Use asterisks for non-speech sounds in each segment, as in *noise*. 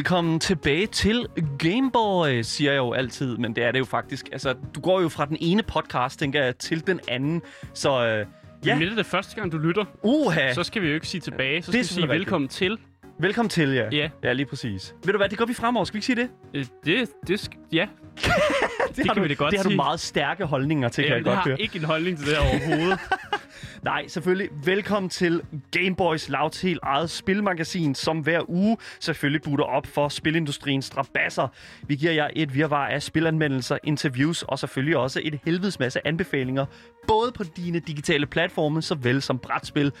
Velkommen tilbage til Gameboy, siger jeg jo altid, men det er det jo faktisk. Altså, du går jo fra den ene podcast, tænker jeg, til den anden. Så øh, Ja. Men det er det første gang, du lytter. uha, Så skal vi jo ikke sige tilbage. Så Det skal vi sige velkommen til. velkommen til, ja. Ja. Ja, lige præcis. Ved du hvad, det gør vi fremover, skal vi ikke sige det? Øh, Det, det, sk- ja. *laughs* Det, kan du, vi da godt Det har du sige. meget stærke holdninger til, kan Jamen, jeg jeg godt har høre. ikke en holdning til det her overhovedet. *laughs* Nej, selvfølgelig. Velkommen til Gameboys Louds helt eget spilmagasin, som hver uge selvfølgelig butter op for spilindustriens strabasser. Vi giver jer et virvar af spilanmeldelser, interviews og selvfølgelig også et helvedes masse anbefalinger, både på dine digitale platforme, såvel som brætspil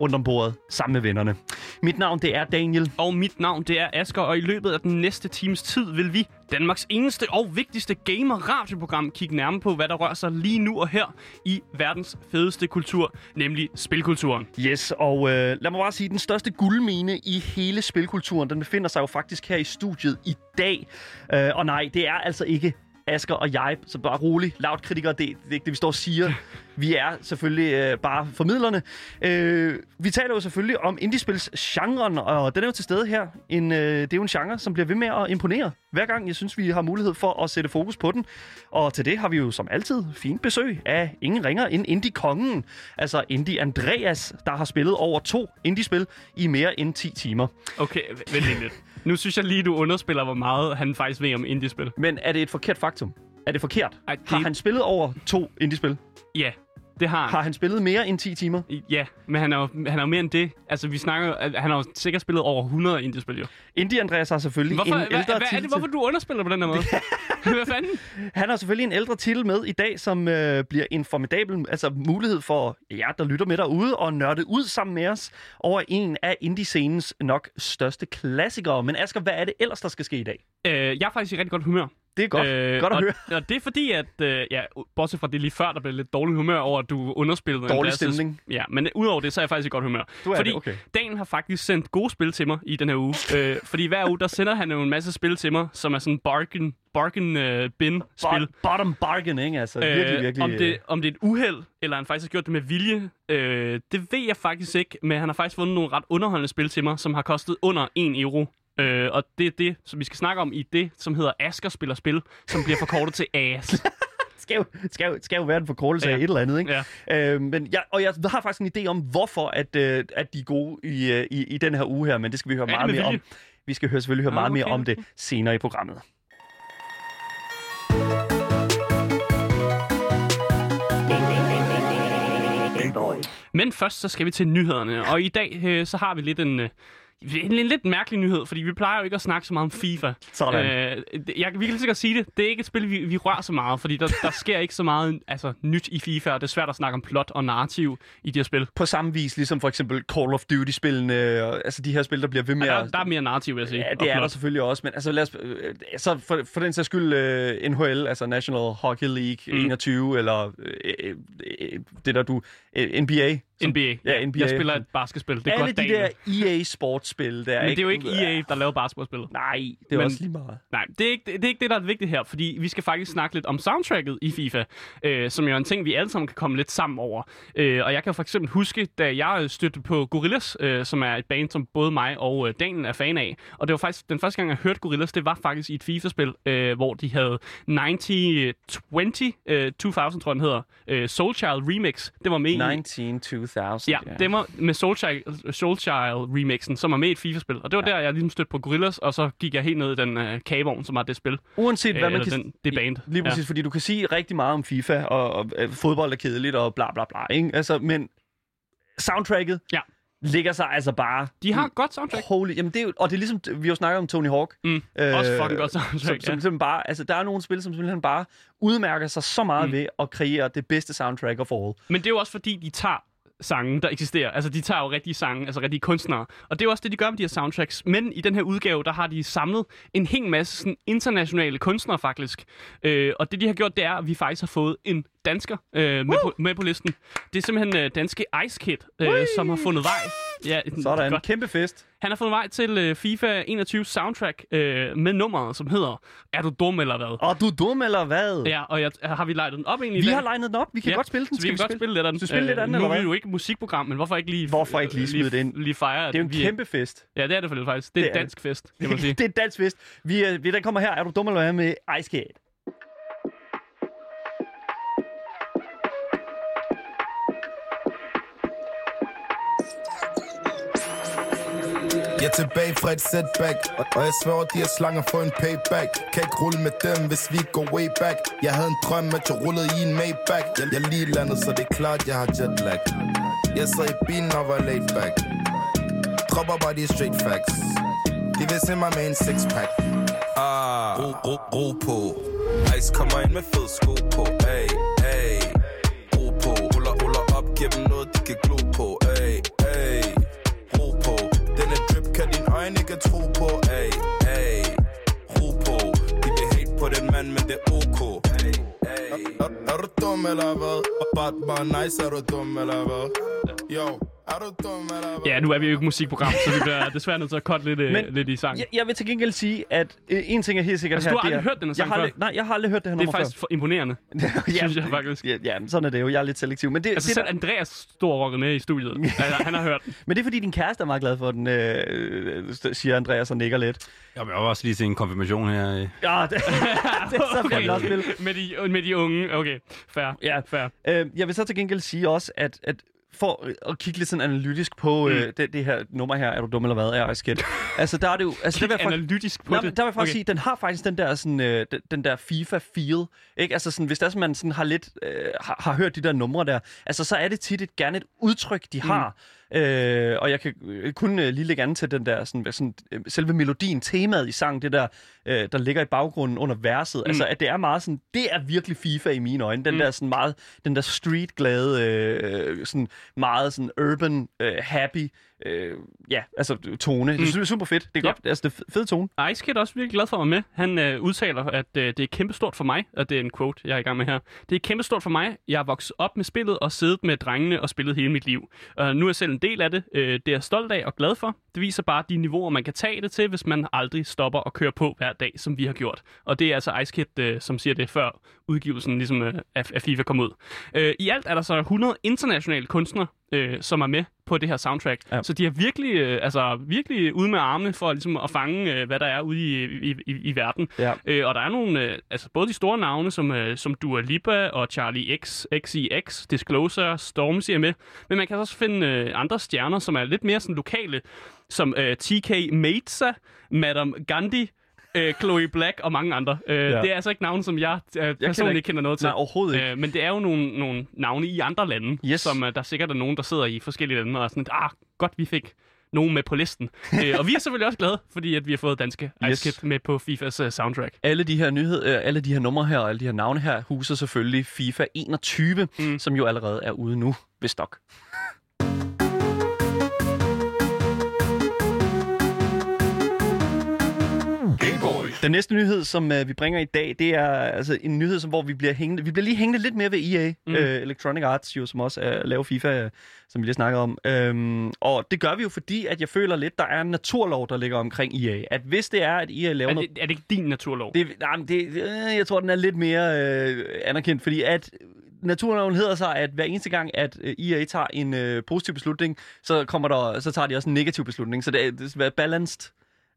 rundt om bordet sammen med vennerne. Mit navn det er Daniel. og mit navn, det er Asker, og i løbet af den næste times tid vil vi, Danmarks eneste og vigtigste gamer-radioprogram, kigge nærmere på, hvad der rører sig lige nu og her i verdens fedeste kultur, nemlig spilkulturen. Yes, og øh, lad mig bare sige, den største guldmine i hele spilkulturen, den befinder sig jo faktisk her i studiet i dag. Øh, og nej, det er altså ikke Asker og jeg, så bare rolig, lavt kritikere, det, det er ikke det, vi står og siger. Vi er selvfølgelig øh, bare formidlerne. Øh, vi taler jo selvfølgelig om indiespils-genren, og den er jo til stede her. En, øh, det er jo en genre, som bliver ved med at imponere. Hver gang, jeg synes, vi har mulighed for at sætte fokus på den. Og til det har vi jo som altid fint besøg af ingen ringer end Indie-kongen. Altså Indie Andreas, der har spillet over to indie-spil i mere end 10 timer. Okay, vent lige lidt. Nu synes jeg lige, du underspiller, hvor meget han faktisk ved om indie-spil. Men er det et forkert faktum? Er det forkert? Ej, det- Har han spillet over to indie-spil? Ja, det har han. Har han spillet mere end 10 timer? Ja, men han er, jo, han er jo mere end det. Altså, vi snakker han har jo sikkert spillet over 100 indie-spil, jo. Indie Andreas har selvfølgelig Hvorfor, en hvad, ældre hvad er titel. det, hvorfor du underspiller på den her måde? *laughs* hvad fanden? Han har selvfølgelig en ældre titel med i dag, som øh, bliver en formidabel altså, mulighed for jer, der lytter med derude, og nørde ud sammen med os over en af indie-scenens nok største klassikere. Men Asger, hvad er det ellers, der skal ske i dag? Øh, jeg er faktisk i rigtig godt humør. Det er godt, øh, godt at og, høre. *laughs* Og det er fordi, at... Øh, ja, bortset fra det lige før, der blev lidt dårlig humør over, at du underspillede. Dårlig stemning. Ja, men udover det, så er jeg faktisk i godt humør. Du er fordi det, okay. Dan har faktisk sendt gode spil til mig i den her uge. øh, fordi hver uge, der sender han jo en masse spil til mig, som er sådan bargain, bargain uh, bin spil. Bot- bottom bargain, ikke? Altså, virkelig, virkelig. Om øh, det, om det er et uheld, eller han faktisk har gjort det med vilje, øh, det ved jeg faktisk ikke. Men han har faktisk fundet nogle ret underholdende spil til mig, som har kostet under 1 euro. Øh, og det er det, som vi skal snakke om i det, som hedder Asker spiller spil, som bliver forkortet til AS. *laughs* skal jo, skal jo være en forkortelse Ja. af et eller andet, ikke? Ja. Øh, men jeg, og jeg har faktisk en idé om, hvorfor at, øh, at de er gode i, øh, i, i den her uge her, men det skal vi høre meget mere om. Vi skal høre, selvfølgelig høre Ah, meget mere okay. om det senere i programmet. Men først så skal vi til nyhederne, og i dag øh, så har vi lidt en... Øh, en, en lidt mærkelig nyhed, fordi vi plejer jo ikke at snakke så meget om FIFA. Sådan. Øh, jeg, vi kan lige godt sige det. Det er ikke et spil, vi, vi rører så meget, fordi der, *laughs* der sker ikke så meget altså, nyt i FIFA, og det er svært at snakke om plot og narrativ i de her spil. På samme vis, ligesom for eksempel Call of Duty-spillene, og, altså de her spil, der bliver ved med Ja, der, der er mere narrativ, vil jeg sige. Ja, det er der plot. selvfølgelig også, men altså lad os, øh, så for, for den sags skyld uh, NHL, altså National Hockey League mm. 21, eller uh, uh, det der du, uh, NBA. NBA. Ja, NBA. Jeg spiller et basketspil. Det er Alle godt de dagen. der EA-sportsspil, der Men det er jo ikke EA, der laver basketballspil. Nej, det er Men- også lige meget. Nej, det er, ikke, det er ikke det, der er vigtigt her, fordi vi skal faktisk snakke lidt om soundtracket i FIFA, øh, som jo er en ting, vi alle sammen kan komme lidt sammen over. Øh, og jeg kan for eksempel huske, da jeg stødte på Gorillaz, øh, som er et band, som både mig og øh, Daniel er fan af. Og det var faktisk den første gang, jeg hørte Gorillaz, det var faktisk i et FIFA-spil, øh, hvor de havde 9020, øh, 2000 tror jeg den hedder, øh, Soul Child Remix. Det var med i... 19 2000. Ja, det var med Soul Child, Soul Child remixen, som var med i et FIFA-spil. Og det var ja. der, jeg ligesom stødte på Gorillaz, og så gik jeg helt ned i den øh, kagevogn, som var det spil. Uanset hvad Øh, man kan... den- det band. Lige præcis, ja. fordi du kan sige rigtig meget om FIFA, og, og øh, fodbold er kedeligt, og bla bla bla, ikke? Altså, men soundtracket Ja. ligger sig altså bare... De har et godt soundtrack. Holy, jamen det er og det er ligesom, vi har jo snakket om Tony Hawk. Mm. Også fucking godt soundtrack, Som, som ja. simpelthen bare, altså der er nogle spil, som simpelthen bare udmærker sig så meget Mm. mm. ved at kreere det bedste soundtrack of all. Men det er jo også fordi, de tager sange, der eksisterer. Altså, de tager jo rigtige sange, altså rigtige kunstnere. Og det er jo også det, de gør med de her soundtracks. Men i den her udgave, der har de samlet en hel masse sådan, internationale kunstnere, faktisk. Øh, og det, de har gjort, det er, at vi faktisk har fået en dansker øh, med, på, med på listen. Det er simpelthen øh, danske Ice Kid, øh, som har fundet vej. Ja, Sådan. godt. Kæmpe fest. Han har fundet vej til øh, FIFA 21 soundtrack øh, med nummeret, som hedder Er du dum eller hvad? Og du er dum, eller hvad? Ja, og jeg, har vi lejet den op egentlig? Vi har legnet den op. Vi kan Ja, godt spille den. Så vi kan godt spille lidt af den. Vi spille lidt af den, nu er vi jo ikke musikprogram, men hvorfor ikke lige... Hvorfor ikke lige smide det ind? Lige fejre, Det er jo en vi kæmpe fest. Ja, det er det for faktisk. Det er Det en er dansk fest, kan man *laughs* sige. det er en dansk fest. Vi, øh, vi, den kommer her. Er du dum, eller hvad med Ice Kid? Jeg er tilbage fra et setback Og jeg sværger, de her slanger for en payback. Kan ikke rulle med dem, hvis vi går way back. Jeg havde en drøm, at jeg rullede i en Maybach Jeg, jeg lige landet, så det er klart, jeg har jetlag Jeg sad i bilen og var laid back. Dropper bare de straight facts. De vil se mig med en six pack Ah, ro, ro, ro på Ice kommer ind med fed sko på Ay, ay Ro på, ruller, ruller op Giv dem kan tro på. Ay, ay Ro på. De vil hate på den mand, men det er ok. Ay, ay Er, er du dum eller hvad? Bare, bare nice, er du dum eller hvad? Yo, Ja, nu er vi jo ikke et musikprogram, så vi bliver desværre nødt til at cutte lidt, Men, Men- lidt i sang. Jeg, jeg vil til gengæld sige, at øh, en ting er helt sikkert Altså, her. du har aldrig er, hørt den her jeg sang har aldrig, før? Nej, jeg har aldrig hørt det her det er faktisk imponerende, før. *laughs* synes jeg faktisk. Ja, ja, sådan er det jo. Jeg er lidt selektiv. Men det, Altså det selv der, Andreas står rocket med i studiet. *laughs* altså, han har hørt den. Men det er fordi, din kæreste er meget glad for den, øh, øh, siger Andreas og nikker lidt. Jeg vil også lige til en konfirmation her. øh. Ja, det, *laughs* det er så okay. også med, de, med de unge. Okay, fair. Ja. fair. Øh, jeg vil så til gengæld sige også, at, at for at kigge lidt sådan analytisk på mm. øh, det, det her nummer her, er du dum eller hvad, er Kid. *laughs* altså, der er det jo... Altså, der vil jeg faktisk, Analytisk på Nå, det. der vil jeg faktisk okay. sige, den har faktisk den der, sådan, øh, den, den der FIFA-feel. Ikke? Altså, sådan, hvis der er sådan, man sådan har lidt øh, har, har hørt de der numre der, altså, så er det tit et, gerne et udtryk, de har. Øh, og jeg kan øh, kun øh, lige lægge an til den der, sådan, sådan, øh, selve melodien, temaet i sangen, det der, øh, der ligger i baggrunden under verset. Mm. Altså, at det er meget sådan, det er virkelig FIFA i mine øjne. Den Mm. der sådan meget, den der street-glade, øh, sådan meget sådan urban, øh, happy, øh, ja, altså tone. Det er super fedt. Det er Ja. godt, altså det er fed- fed tone. Ice Kid er også virkelig glad for at være med. Han øh, udtaler, at øh, det er kæmpestort for mig, og det er en quote, jeg er i gang med her. Det er kæmpestort for mig. Jeg er vokset op med spillet og siddet med drengene og spillet hele mit liv. Og nu er jeg selv en del af det. Øh, det er jeg stolt af og glad for. Det viser bare de niveauer, man kan tage det til, hvis man aldrig stopper og kører på hver dag, som vi har gjort. Og det er altså Ice Kid, øh, som siger det før udgivelsen ligesom, øh, af, af FIFA kom ud. Øh, I alt er der så 100 internationale kunstnere, øh, som er med på det her soundtrack. Ja. Så de er virkelig, øh, altså, virkelig ude med armene for ligesom, at fange, øh, hvad der er ude i, i, i, i verden. Ja. Øh, og der er nogle, øh, altså både de store navne, som, øh, som Dua Lipa og Charlie X, XCX, Disclosure, Stormzy er med. Men man kan også finde øh, andre stjerner, som er lidt mere sådan lokale, som øh, TK Maitza, Madame Gandhi, øh, Chloe Black og mange andre. Øh, Ja. Det er altså ikke navne, som jeg, øh, personligt ikke- kender noget til. Nej, overhovedet ikke. Øh, men det er jo nogle, nogle navne i andre lande, Yes. som øh, der sikkert er nogen, der sidder i forskellige lande og er sådan, ah, godt vi fik nogen med på listen. *laughs* øh, og vi er selvfølgelig også glade, fordi at vi har fået danske Yes. Ice Kid med på FIFAs uh, soundtrack. Alle de her nyheder, øh, alle de her numre her og alle de her navne her huser selvfølgelig FIFA 21, mm. som jo allerede er ude nu ved stok. Den næste nyhed, som øh, vi bringer i dag, det er altså en nyhed, som, hvor vi bliver, hængende, vi bliver lige hængende lidt mere ved EA, mm. øh, Electronic Arts, jo, som også er laver FIFA, øh, som vi lige snakkede om. Øhm, og det gør vi jo, fordi at jeg føler lidt, der er en naturlov, der ligger omkring EA. At hvis det er, at EA laver Er noget... det, er det ikke din naturlov? Det, nej, men det, øh, jeg tror, den er lidt mere øh, anerkendt, fordi at naturloven hedder sig, at hver eneste gang, at øh, EA tager en øh, positiv beslutning, så, kommer der, så tager de også en negativ beslutning. Så det, er- det skal være balanced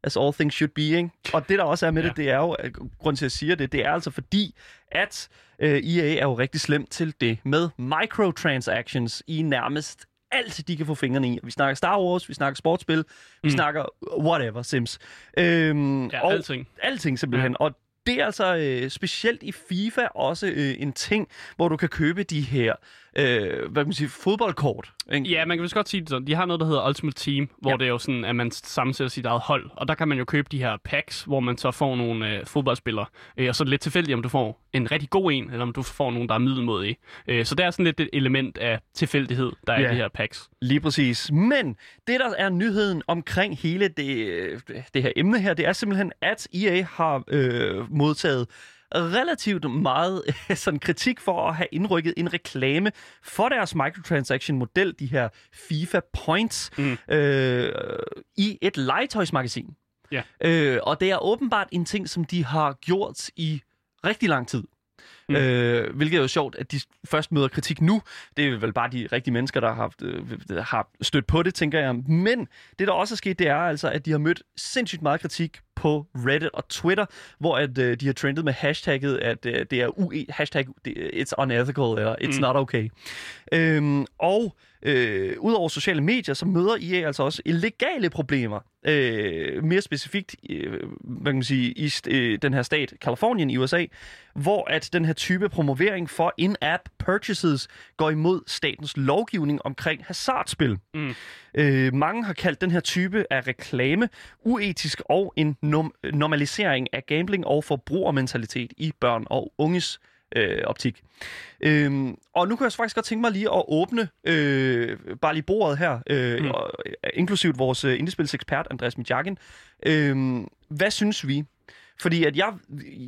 as all things should be, ikke? Og det, der også er med ja. Det, det er jo, at grunden til, at jeg siger det, det er altså fordi, at øh, EA er jo rigtig slemt til det med microtransactions i nærmest alt, de kan få fingrene i. Vi snakker Star Wars, vi snakker sportsspil, vi Mm. snakker whatever, Sims. Øhm, Ja, alting. Alting simpelthen. Ja. Og det er altså øh, specielt i FIFA også øh, en ting, hvor du kan købe de her øh, hvad kan man sige, fodboldkort. Ikke? Ja, man kan vist godt sige det sådan. De har noget, der hedder Ultimate Team, hvor Ja. det er jo sådan, at man sammensætter sit eget hold. Og der kan man jo købe de her packs, hvor man så får nogle øh, fodboldspillere. Øh, og så er det lidt tilfældigt, om du får en rigtig god en, eller om du får nogen, der er middelmodige. Øh, så det er sådan lidt et element af tilfældighed, der er Ja. i de her packs. Lige præcis. Men det, der er nyheden omkring hele det, øh, det her emne her, det er simpelthen, at EA har øh, modtaget relativt meget *laughs* sådan kritik for at have indrykket en reklame for deres microtransaction-model, de her FIFA Points, mm. øh, i et legetøjsmagasin. Ja. Øh, og det er åbenbart en ting, som de har gjort i rigtig lang tid. Mm. Øh, hvilket er jo sjovt, at de først møder kritik nu. Det er vel bare de rigtige mennesker, der har, haft, øh, har stødt på det, tænker jeg. Men det, der også er sket, det er altså, at de har mødt sindssygt meget kritik på Reddit og Twitter, hvor at, øh, de har trendet med hashtagget, at øh, det er UE, hashtag it's unethical, eller it's mm. not okay. Øhm, og øh, udover sociale medier, så møder EA altså også illegale problemer. Øh, mere specifikt, øh, hvad kan man sige, i øh, den her stat, Kalifornien i USA, hvor at den her type promovering for in-app purchases går imod statens lovgivning omkring hasardspil. Mm. Øh, mange har kaldt den her type af reklame uetisk og en nom- normalisering af gambling og forbrugermentalitet i børn og unges øh, optik. Øhm, og nu kan jeg faktisk godt tænke mig lige at åbne øh, bare lige bordet her, øh, mm. og, inklusivt vores øh, indiespilsekspert Andreas Mitjakin. Øh, hvad synes vi? Fordi at jeg,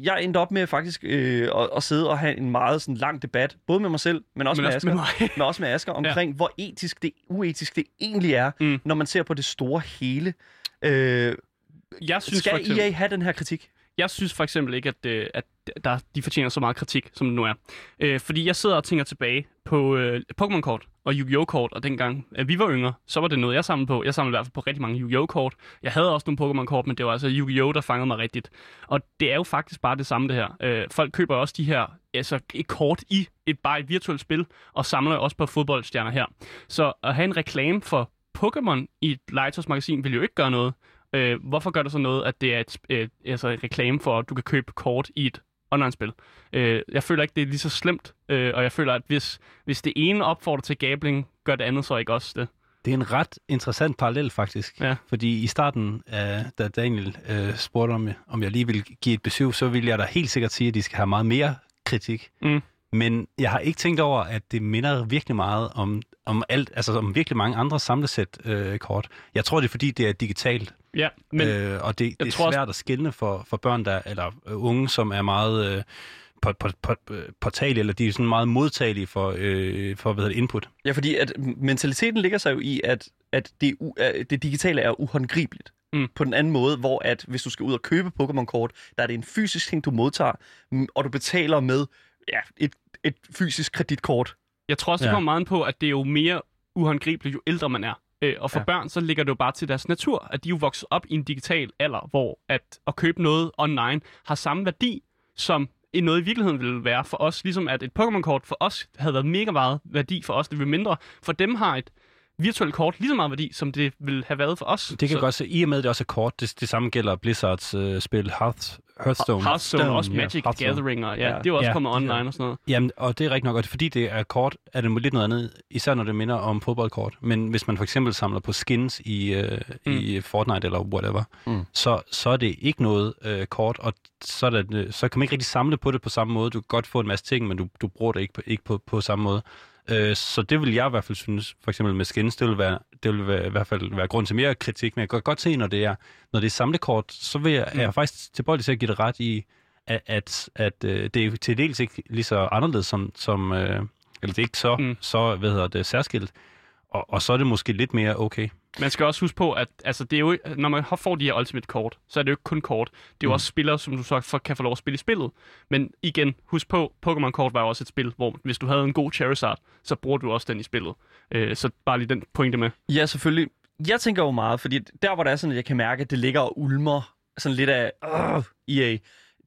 jeg endte op med faktisk øh, at, at sidde og have en meget sådan, lang debat, både med mig selv, men også, men med, også Asger, med, *laughs* men også med Asger, omkring ja. hvor etisk det uetisk det egentlig er, mm. når man ser på det store hele. Øh, jeg synes skal eksempel... EA have den her kritik? Jeg synes for eksempel ikke, at, øh, at der, de fortjener så meget kritik, som det nu er. Øh, fordi jeg sidder og tænker tilbage på øh, Pokémon-kort og Yu-Gi-Oh! kort, og dengang at vi var yngre, så var det noget, jeg samlede på. Jeg samlede i hvert fald på rigtig mange Yu-Gi-Oh! kort. Jeg havde også nogle Pokémon-kort, men det var altså Yu-Gi-Oh! der fangede mig rigtigt. Og det er jo faktisk bare det samme, det her. Øh, folk køber også de her altså et kort i et bare et virtuelt spil, og samler også på fodboldstjerner her. Så at have en reklame for Pokémon i et legetøjsmagasin vil jo ikke gøre noget. Øh, hvorfor gør det så noget, at det er et, et, øh, altså et reklame for, at du kan købe kort i et online-spil? Øh, jeg føler ikke, det er lige så slemt, øh, og jeg føler, at hvis, hvis det ene opfordrer til gambling, gør det andet så ikke også det. Det er en ret interessant parallel, faktisk. Ja. Fordi i starten, af, da Daniel øh, spurgte om, om jeg lige ville give et besøg, så ville jeg da helt sikkert sige, at de skal have meget mere kritik. Mm. Men jeg har ikke tænkt over, at det minder virkelig meget om, om alt, altså om virkelig mange andre samlesæt øh, kort. Jeg tror, det er fordi, det er digitalt. Ja, men øh, og det, det er svært også- at skille for, for børn, der, eller øh, unge, som er meget øh, på, på, på, portalige, eller de er sådan meget modtagelige for, øh, for hvad hedder det, input. Ja, fordi at mentaliteten ligger sig jo i, at, at det, u- det digitale er uhåndgribeligt. Mm. På den anden måde, hvor at hvis du skal ud og købe Pokémon-kort, der er det en fysisk ting, du modtager, og du betaler med ja, et, et fysisk kreditkort. Jeg tror også, det Ja. kommer meget an på, at det er jo mere uhåndgribeligt, jo ældre man er. Øh, og for Ja. børn, så ligger det jo bare til deres natur, at de er jo vokset op i en digital alder, hvor at, at købe noget online har samme værdi, som i noget i virkeligheden ville være for os. Ligesom at et Pokémon-kort for os havde været mega meget værdi for os, det vil mindre. For dem har et virtuelt kort lige så meget værdi, som det ville have været for os. Det kan så, godt se, i og med, at det også er kort, det, det samme gælder Blizzards øh, spil Hearth, Hearthstone. Hearthstone, også ja, Magic Hearthstone. Gathering, og ja, Ja. det er jo også Ja, kommet online her- og sådan noget. Jamen, og det er rigtigt nok, og det- fordi det er kort, er det lidt noget andet, især når det minder om fodboldkort. Men hvis man for eksempel samler på skins i, øh, mm. i Fortnite eller whatever, Mm. så, så er det ikke noget øh, kort, og så, er det, så kan man ikke rigtig samle på det på samme måde. Du kan godt få en masse ting, men du, du bruger det ikke på, ikke på, på samme måde. Øh, så det vil jeg i hvert fald synes, for eksempel med skins, det vil, være, det vil være, i hvert fald være grund til mere kritik, men jeg kan godt se, når det er, når det er samlekort, så vil jeg, er jeg faktisk tilbøjelig til at give det ret i, at, at, at øh, det er til dels ikke lige så anderledes som, som øh, eller det er ikke så, mm. Mm. så hvad hedder det, særskilt, og, og så er det måske lidt mere okay. Man skal også huske på, at altså, det er jo, når man får de her Ultimate-kort, så er det jo ikke kun kort. Det er jo Mm. mm. også spillere, som du så for, kan få lov at spille i spillet. Men igen, husk på, Pokémon-kort var jo også et spil, hvor hvis du havde en god Charizard, så bruger du også den i spillet. Øh, så bare lige den pointe med. Ja, selvfølgelig. Jeg tænker jo meget, fordi der, hvor det er sådan, at jeg kan mærke, at det ligger og ulmer sådan lidt af øh, EA,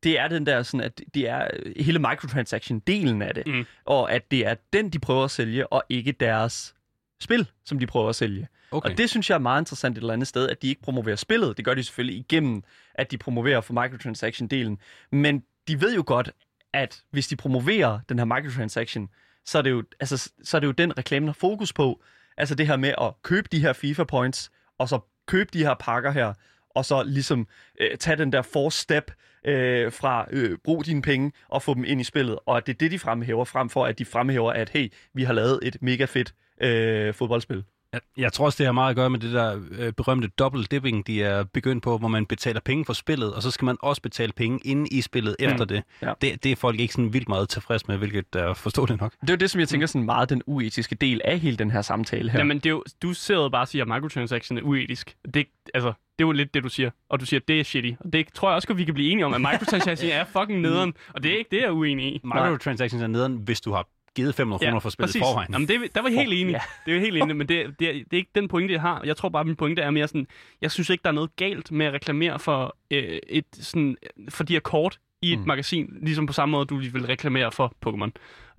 det er den der sådan, at det er hele microtransaction-delen af det. Mm. Og at det er den, de prøver at sælge, og ikke deres spil, som de prøver at sælge. Okay. Og det synes jeg er meget interessant et eller andet sted, at de ikke promoverer spillet. Det gør de selvfølgelig igennem, at de promoverer for microtransaction-delen. Men de ved jo godt, at hvis de promoverer den her microtransaction, så er det jo, altså, så er det jo den reklamen har fokus på. Altså det her med at købe de her FIFA points, og så købe de her pakker her, og så ligesom øh, tage den der force step øh, fra øh, brug dine penge og få dem ind i spillet. Og at det er det, de fremhæver, frem for at de fremhæver, at hey, vi har lavet et mega fedt øh, fodboldspil. Jeg, jeg tror også, det har meget at gøre med det der øh, berømte double dipping, de er begyndt på, hvor man betaler penge for spillet, og så skal man også betale penge inde i spillet efter det. Ja. det. Det er folk ikke sådan vildt meget tilfreds med, hvilket er forståeligt nok. Det er jo det, som jeg tænker sådan meget den uetiske del af hele den her samtale her. Jamen, det er jo, du sidder bare og siger, at microtransaction er uetisk. Det, altså, det er jo lidt det, du siger. Og du siger, at det er shitty. Og det tror jeg også, at vi kan blive enige om, at microtransaction *laughs* er fucking nederen. Og det er ikke det, jeg er uenig i. Microtransactions er nederen, hvis du har givet 500 kroner for spillet præcis. forvejen. Jamen, det, er- der var jeg helt enig. Ja. Det er jo helt enig, men det, det, er, det er ikke den pointe, jeg har. Jeg tror bare, min pointe er mere sådan, jeg synes ikke, der er noget galt med at reklamere for, øh, et, sådan, for de her kort i et Mm. magasin, ligesom på samme måde, du vil reklamere for Pokémon.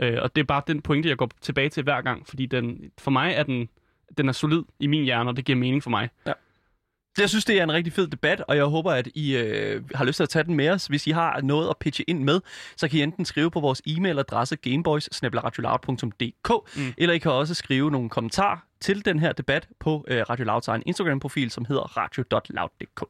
Øh, og det er bare den pointe, jeg går tilbage til hver gang, fordi den, for mig er den, den er solid i min hjerne, og det giver mening for mig. Så jeg synes, det er en rigtig fed debat, og jeg håber, at I øh, har lyst til at tage den med os. Hvis I har noget at pitche ind med, så kan I enten skrive på vores e-mailadresse gameboys mm. eller I kan også skrive nogle kommentarer til den her debat på øh, Radio Louds egen Instagram-profil, som hedder radio.loud.dk.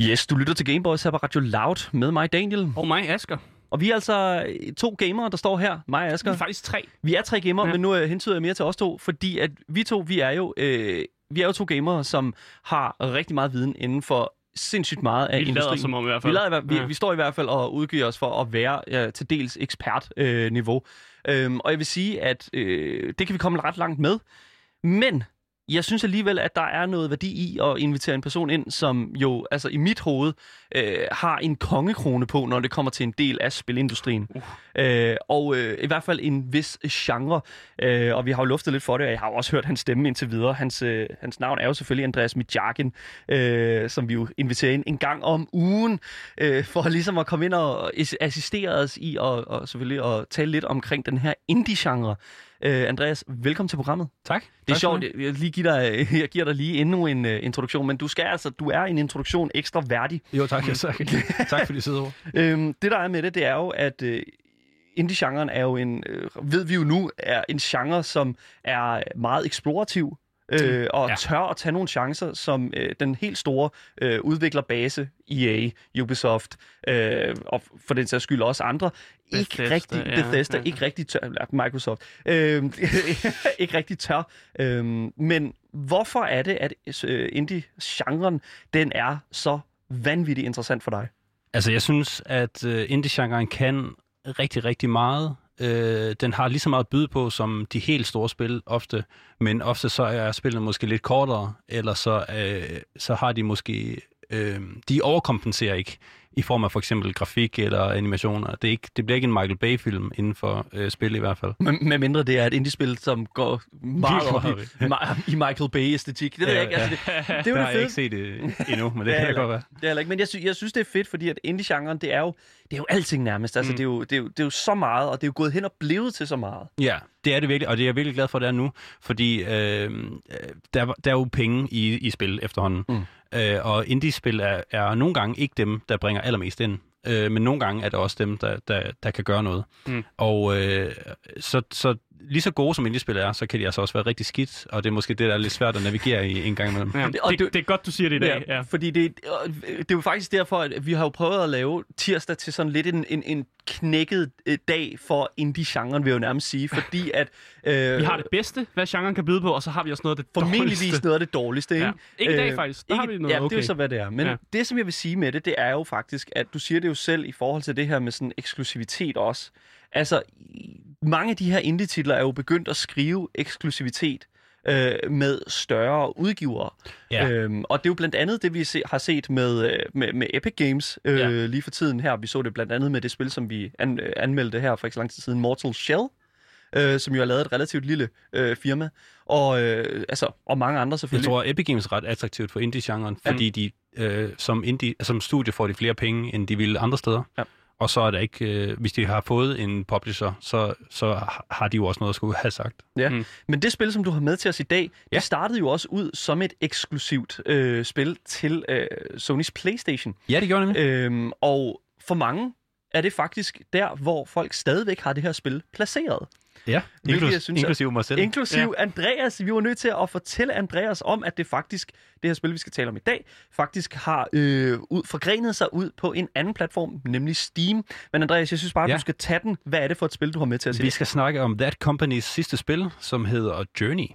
Yes, du lytter til Gameboys her på Radio Loud med mig, Daniel. Og mig, Asger. Og vi er altså to gamere, der står her. Mig og Vi Asger. er faktisk tre. Vi er tre gamere, ja. Men nu øh, hentyder jeg mere til os to, fordi at vi to, vi er jo, øh, vi er jo to gamere, som har rigtig meget viden inden for sindssygt meget af Vi lader industrien. som om i hvert Vi, fald. lader, i hvert- vi, Ja. vi står i hvert fald og udgiver os for at være ja, til dels ekspertniveau. Øh, niveau. øhm, og jeg vil sige, at øh, det kan vi komme ret langt med. Men jeg synes alligevel, at der er noget værdi i at invitere en person ind, som jo altså i mit hoved øh, har en kongekrone på, når det kommer til en del af spilindustrien. Uh. Øh, og øh, i hvert fald en vis genre. Øh, og vi har jo luftet lidt for det, og jeg har jo også hørt hans stemme indtil videre. Hans, øh, hans navn er jo selvfølgelig Andreas Midjakin, øh, som vi jo inviterer ind en gang om ugen, øh, for ligesom at komme ind og is- assistere os i, og, og selvfølgelig at tale lidt omkring den her indie-genre. Øh, Andreas, velkommen til programmet. Tak. Det er tak sjovt, jeg, lige giver dig, *laughs* jeg giver dig lige endnu en uh, introduktion, men du skal altså, du er en introduktion ekstra værdig. Jo, tak. Ja, tak. tak for de ord. *laughs* Øhm, det der er med det, det er jo, at øh, indie-genren er jo en, øh, ved vi jo nu, er en genre, som er meget eksplorativ, øh, og ja. Tør at tage nogle chancer, som øh, den helt store øh, udviklerbase, EA, Ubisoft, øh, og for den sags skyld også andre, ikke Bethesda, rigtig, ja, Bethesda, ja. ikke rigtig tør, Microsoft, øh, *laughs* ikke rigtig tør. Øh, men hvorfor er det, at øh, indie-genren, den er så vanvittigt interessant for dig? Altså, jeg synes, at øh, indie-genren kan rigtig, rigtig meget. Øh, den har lige så meget at byde på som de helt store spil ofte, men ofte så er spillene måske lidt kortere, eller så, øh, så har de måske... Øh, de overkompenserer ikke i form af for eksempel grafik eller animationer. Det, er ikke, det bliver ikke en Michael Bay-film inden for uh, spil i hvert fald. Med, med mindre det er et indie-spil, som går meget op i, ma- i Michael Bay-æstetik. Det ved jeg ikke. Altså, det, det er jo der det har jeg fede. ikke set det endnu, men det Det er kan heller godt være. Det er ikke. Men jeg, sy- jeg synes, det er fedt, fordi at indie-genren, det er jo, det er jo alting nærmest. Altså, Mm. det, er jo, det, er jo, det er jo så meget, og det er jo gået hen og blevet til så meget. Ja, det er det virkelig, og det er jeg virkelig glad for, at det er nu, fordi øh, øh, der, der er jo penge i, i spil efterhånden, Mm. øh, og indie-spil er, er nogle gange ikke dem, der bringer allermest ind, øh, men nogle gange er det også dem, der, der, der kan gøre noget. Mm. Og øh, så, så lige så gode som indie-spil er, så kan de altså også være rigtig skidt, og det er måske det, der er lidt svært at navigere i en gang imellem. Ja, Og det, du- det, det er godt, du siger det i dag. Ja. Fordi det, og det er jo faktisk derfor, at vi har jo prøvet at lave tirsdag til sådan lidt en, en, en knækket øh, dag for indie-genren, vil jeg jo nærmest sige. Fordi *laughs* at... Øh, Vi har det bedste, hvad genren kan byde på, og så har vi også noget af det Formentligvis dårligste. noget af det dårligste, ikke? Ja. Ikke i dag, Øh, faktisk. Der har vi noget ja, det er okay. så, hvad det er. Men ja. Ja. det, som jeg vil sige med det, det er jo faktisk, at du siger det jo selv i forhold til det her med sådan eksklusivitet også. Altså, mange af de her indie-titler er jo begyndt at skrive eksklusivitet øh, med større udgivere. Ja. Øhm, og det er jo blandt andet det, vi se, har set med, øh, med, med Epic Games øh, Ja. lige for tiden her. Vi så det blandt andet med det spil, som vi an, øh, anmeldte her for ikke så lang tid siden, Mortal Shell, øh, som jo har lavet et relativt lille øh, firma. Og, øh, altså, og mange andre Jeg selvfølgelig. tror, Epic Games er ret attraktivt for indie-genren, fordi de øh, som, indie, som studie får de flere penge, end de ville andre steder. Ja. Og så er der ikke, øh, hvis de har fået en publisher, så, så har de jo også noget at skulle have sagt. Ja, Mm. men det spil, som du har med til os i dag, ja. Det startede jo også ud som et eksklusivt øh, spil til øh, Sonys PlayStation. Ja, det gjorde nemlig. Øhm, og for mange er det faktisk der, hvor folk stadigvæk har det her spil placeret. Ja, Hvilket inklus- jeg synes inklusive mig selv. Inklusiv ja. Andreas. Vi var nødt til at fortælle Andreas om, at det faktisk, det her spil, vi skal tale om i dag, faktisk har øh, ud, forgrenet sig ud på en anden platform, nemlig Steam. Men Andreas, jeg synes bare, at Ja. du skal tage den. Hvad er det for et spil, du har med til at se? Vi skal snakke om That Company's sidste spil, som hedder Journey.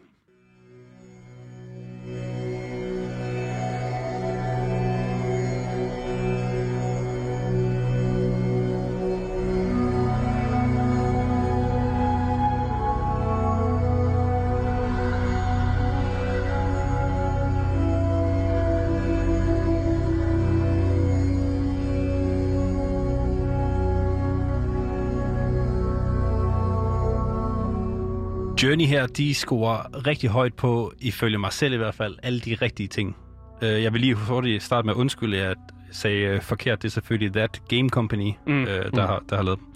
Journey her, de scorer rigtig højt på, ifølge mig selv i hvert fald, alle de rigtige ting. Øh, Jeg vil lige hurtigt starte med at undskylde, at jeg sagde øh, forkert. Det er selvfølgelig That Game Company, Mm. øh, der, har, der har lavet dem.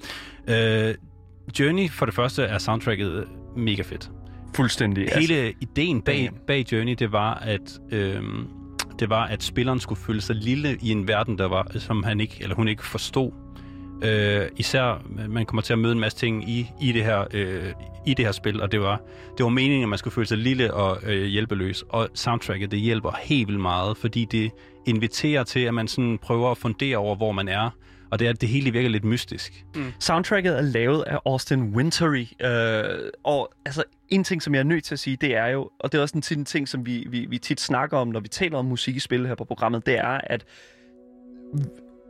Journey, for det første, er soundtracket mega fedt. Fuldstændig. Hele ideen bag, bag Journey, det var, at øhm, det var, at spilleren skulle føle sig lille i en verden, der var, som han ikke, eller hun ikke forstod. Øh, især, øh, man kommer til at møde en masse ting i, i, det her, øh, i det her spil, og det var, det var meningen, at man skulle føle sig lille og øh, hjælpeløs. Og soundtracket, det hjælper helt vildt meget, fordi det inviterer til, at man sådan prøver at fundere over, hvor man er. Og det er, at det hele virker lidt mystisk. Mm. Soundtracket er lavet af Austin Wintory, øh, og altså en ting, som jeg er nødt til at sige, det er jo, og det er også en en ting, som vi, vi, vi tit snakker om, når vi taler om musik i spil her på programmet, det er, at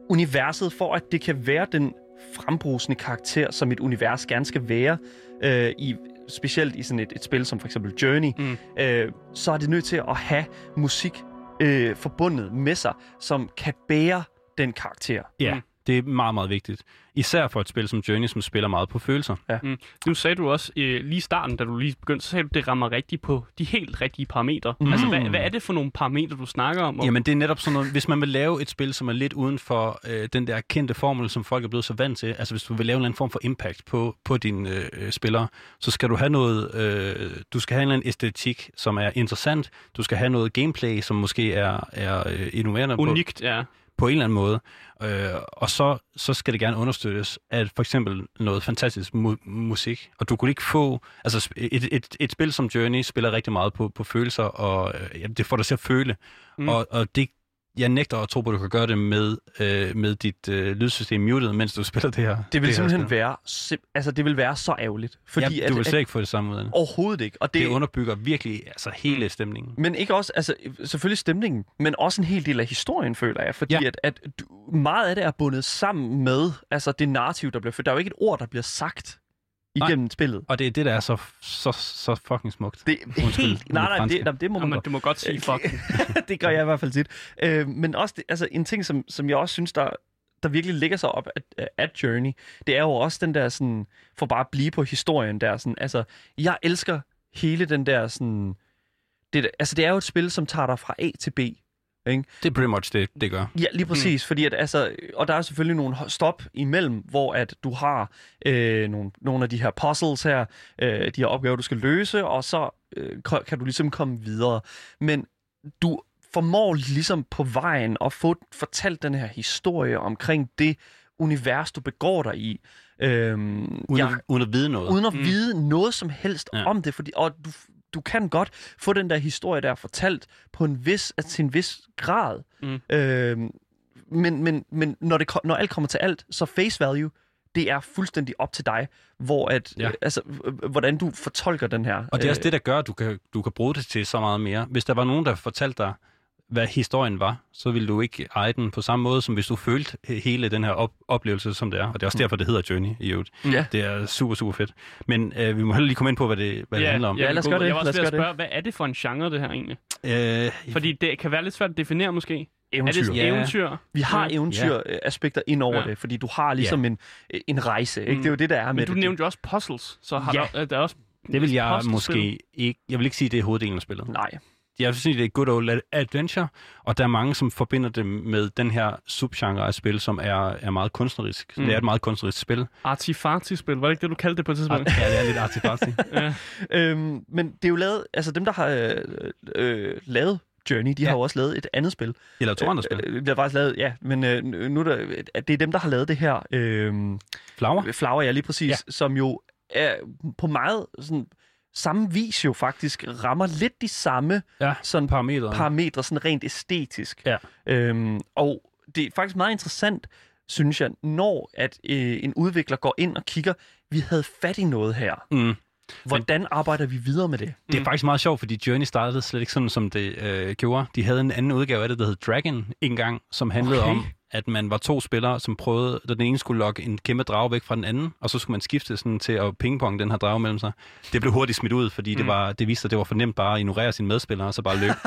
universet, for at det kan være den frembrusende karakter, som et univers gerne skal være, øh, i, specielt i sådan et, et spil som for eksempel Journey, Mm. øh, så er det nødt til at have musik øh, forbundet med sig, som kan bære den karakter. Ja, Mm. Det er meget, meget vigtigt. Især for et spil som Journey, som spiller meget på følelser. Mm. Nu sagde du også øh, lige i starten, da du lige begyndte, så sagde du, det rammer rigtigt på de helt rigtige parametre. Mm. Altså, hvad, hvad er det for nogle parametre, du snakker om? Og- Jamen, det er netop sådan noget, hvis man vil lave et spil, som er lidt uden for øh, den der kendte formel, som folk er blevet så vant til, altså hvis du vil lave en eller anden form for impact på, på dine øh, spillere, så skal du have noget, øh, du skal have en eller anden æstetik, som er interessant, du skal have noget gameplay, som måske er, er øh, innoverende på, Unikt, ja. På en eller anden måde, øh, og så, så skal det gerne understøttes af for eksempel noget fantastisk mu- musik, og du kunne ikke få, altså et, et, et spil som Journey spiller rigtig meget på, på følelser, og øh, det får dig til at føle, mm. og, og det, jeg nægter at tro på, at du kan gøre det med, øh, med dit øh, lydsystem muted, mens du *laughs* spiller det her. Det vil her simpelthen spil. være, sim- altså det vil være så ærgerligt. Fordi ja, du vil at, slet ikke få det samme ud af det. Overhovedet ikke. Og det, Det underbygger virkelig altså, hele stemningen. Men ikke også, altså selvfølgelig stemningen, men også en hel del af historien, føler jeg. Fordi. Ja. at, at du, meget af det er bundet sammen med altså det narrativ, der bliver født. Der er jo ikke et ord, der bliver sagt igennem Nej. spillet. Og det er det, der er så, så, så fucking smukt. Det er helt... *laughs* Nej, nej, det, nej, det må man Jamen, godt. du må godt sige *laughs* fuck. det gør jeg i hvert fald tit. Øh, men også det, altså, en ting, som, som jeg også synes, der, der virkelig ligger sig op at, at Journey, det er jo også den der sådan, for bare at blive på historien der, sådan, altså, jeg elsker hele den der sådan, det, altså det er jo et spil, som tager dig fra A til B. Ikke? Det er pretty much det, det gør. Ja, lige præcis, mm. fordi at, altså, og der er selvfølgelig nogle stop imellem, hvor at du har øh, nogle, nogle af de her puzzles her, øh, de her opgaver, du skal løse, og så øh, kan du ligesom komme videre. Men du formår ligesom på vejen at få fortalt den her historie omkring det univers, du begår dig i. Øhm, Uden, jeg, at, uden at vide noget. uden at Mm. vide noget som helst. Ja. om det, fordi, og du, du kan godt få den der historie der fortalt på en vis, altså, til en vis grad. Mm. Øhm, men men, men når, det, når alt kommer til alt, så face value, det er fuldstændig op til dig, hvor at, ja. Øh, altså, øh, hvordan du fortolker den her. Og det er også øh, det, der gør, at du kan, du kan bruge det til så meget mere. Hvis der var nogen, der fortalte dig, hvad historien var, så ville du ikke eje den på samme måde, som hvis du følte he- hele den her op- oplevelse, som det er. Og det er også derfor, det hedder Journey i øvrigt. Ja. Det er super, super fedt. Men øh, vi må heller lige komme ind på, hvad det, hvad det handler om. Ja, lad os jeg gøre det. Jeg var også ved at gøre det. spørge, hvad er det for en genre, det her egentlig? Øh, Fordi det kan være lidt svært at definere måske. eventyr. Er det Ja. eventyr? Vi har Ja. eventyraspekter ind over Ja. det, fordi du har ligesom en, en rejse. Ikke? Mm. Det er jo det, der er med Men du det. nævnte jo også puzzles, så har Ja. der, der er også... det vil jeg måske ikke... Jeg vil ikke sige, det er hoveddelen af spillet. Nej. Jeg sige, det er good old adventure, og der er mange, som forbinder det med den her subgenre af spil, som er, er meget kunstnerisk. Mm. Det er et meget kunstnerisk spil. Artifarti-spil, var det ikke det, du kaldte det på et tidspunkt? Ja, det er lidt artifarti. *laughs* ja. Øhm, men det er jo lavet, altså dem, der har øh, øh, lavet Journey, de ja. Har jo også lavet et andet spil. Eller to andre spil. Øh, der har faktisk lavet, ja, men øh, nu er der, det er dem, der har lavet det her øh, Flower? Flower, ja, lige præcis, ja. som jo er på meget sådan, samme vis jo faktisk rammer lidt de samme Ja, sådan parametre. parametre sådan rent æstetisk. Ja. Øhm, og det er faktisk meget interessant, synes jeg, når at øh, en udvikler går ind og kigger, vi havde fat i noget her. Mm. Hvordan arbejder vi videre med det? Det er faktisk meget sjovt, fordi Journey startede slet ikke sådan, som det øh, gjorde. De havde en anden udgave af det, der hed Dragon engang, som handlede okay. om, at man var to spillere, som prøvede, da den ene skulle lokke en kæmpe drage væk fra den anden, og så skulle man skifte sådan til at pingpong den her drage mellem sig. Det blev hurtigt smidt ud, fordi mm. det, var, det viste sig, at det var for nemt bare at ignorere sine medspillere, og så bare løbe. *laughs*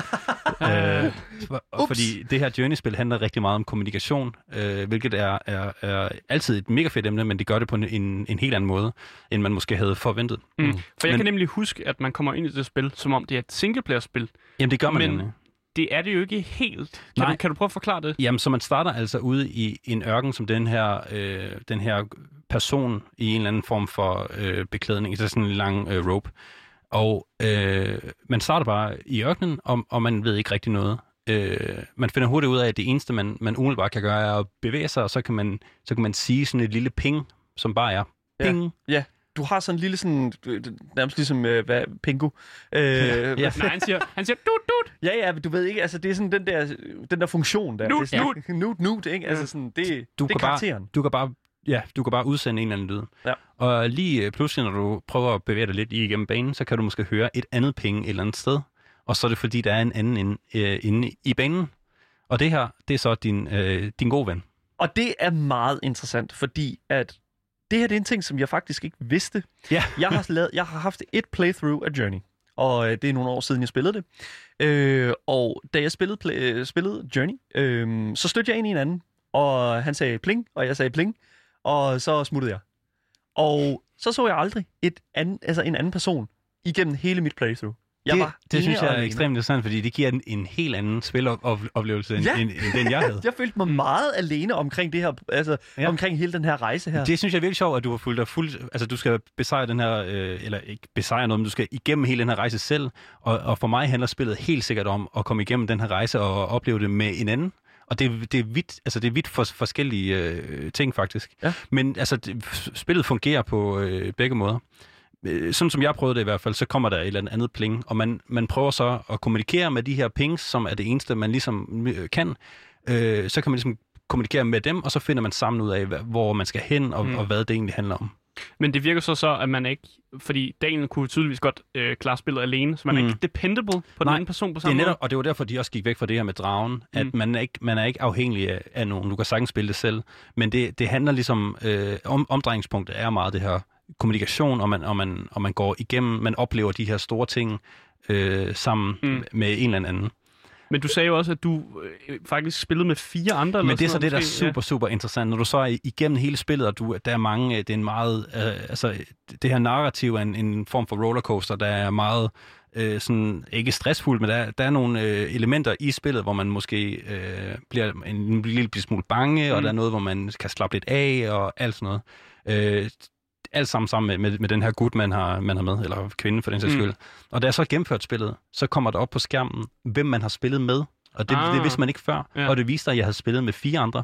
øh, for- fordi det her Journey-spil handler rigtig meget om kommunikation, øh, hvilket er, er, er altid et mega fedt emne, men det gør det på en, en, en helt anden måde, end man måske havde forventet. Mm. For jeg Men- kan nemlig huske, at man kommer ind i det spil, som om det er et singleplayer-spil. Jamen det gør man Men- nemlig. Det er det jo ikke helt. Kan, Nej. du, kan du prøve at forklare det? Jamen, så man starter altså ude i en ørken, som den her, øh, den her person i en eller anden form for øh, beklædning, så sådan en lang øh, rope. Og øh, man starter bare i ørkenen, og, og man ved ikke rigtig noget. Øh, man finder hurtigt ud af, at det eneste, man, man umiddelbart kan gøre, er at bevæge sig, og så kan man, så kan man sige sådan et lille ping, som bare er ping. Ja, du har sådan en lille sådan, øh, nærmest ligesom, øh, hvad, pingu. Øh, ja. *laughs* Ja. Nej, han siger, han siger, dut, dut. ja, ja, men du ved ikke, altså det er sådan den der, den der funktion der. Nut, det er sådan, nut, *laughs* nut, ikke? Altså sådan, det, Du det er kan bare- karakteren. Du kan bare Ja, du kan bare udsende en eller anden lyd. Ja. Og lige øh, pludselig, når du prøver at bevæge dig lidt igennem banen, så kan du måske høre et andet ping et eller andet sted. Og så er det fordi, der er en anden inde, øh, inde i banen. Og det her, det er så din, øh, din gode ven. Og det er meget interessant, fordi at det her det er en ting, som jeg faktisk ikke vidste. Ja. *laughs* jeg, har lavet, jeg har haft et playthrough af Journey, og øh, det er nogle år siden, jeg spillede det. Øh, og da jeg spillede, play, øh, spillede Journey, øh, så stødte jeg ind i en anden, og han sagde pling, og jeg sagde pling, og så smuttede jeg. Og så så jeg aldrig et anden, altså en anden person igennem hele mit playthrough. Jeg det, var det synes jeg er ekstremt interessant, fordi det giver en, en helt anden spiloplevelse, end, Ja. end, end den jeg havde. *laughs* Jeg følte mig meget alene omkring det her, altså Ja. omkring hele den her rejse her. Det synes jeg er virkelig sjovt, at du har fulgt dig fuldt... Altså, du skal besejre den her... Øh, eller ikke besejre noget, men du skal igennem hele den her rejse selv. Og, og for mig handler spillet helt sikkert om at komme igennem den her rejse og opleve det med en anden. Og det, det er vidt, altså det er vidt for, forskellige øh, ting, faktisk. Ja. Men altså, det, spillet fungerer på øh, begge måder. Øh, Sådan som jeg prøvede det i hvert fald, så kommer der et eller andet pling, og man, man prøver så at kommunikere med de her pings, som er det eneste, man ligesom øh, kan. Øh, så kan man ligesom kommunikere med dem, og så finder man sammen ud af, hvor man skal hen, og, Mm. og hvad det egentlig handler om. Men det virker så så, at man ikke... Fordi Daniel kunne tydeligvis godt øh, klare spillet alene, så man mm. er ikke dependable på den Nej, anden person på Det er samme netop, og det var derfor, de også gik væk fra det her med dragen, at Mm. man, er ikke, man er ikke afhængig af, af nogen. Du kan sagtens spille det selv, men det, det handler ligesom, øh, om, omdrejningspunktet er meget det her kommunikation, og man, og man, og man går igennem, man oplever de her store ting øh, sammen Mm. mm. med en eller anden. Men du sagde jo også, at du øh, faktisk spillede med fire andre. Men det er så det, der er super, super interessant. Når du så er igennem hele spillet, og du, der er mange, øh, det er en meget, øh, altså det her narrativ er en, en form for rollercoaster, der er meget øh, sådan, ikke stressfuldt, men der, der er nogle øh, elementer i spillet, hvor man måske øh, bliver en, en lille smule bange, mm. og Mm. der er noget, hvor man kan slappe lidt af, og alt sådan noget. Øh, alt sammen sammen med, med, med den her gut, man har, man har med, eller kvinde for den sags Mm. skyld. Og da jeg så gennemført spillet, så kommer der op på skærmen, hvem man har spillet med. Og det, Ah. det vidste man ikke før. Ja. Og det viste sig, at jeg havde spillet med fire andre.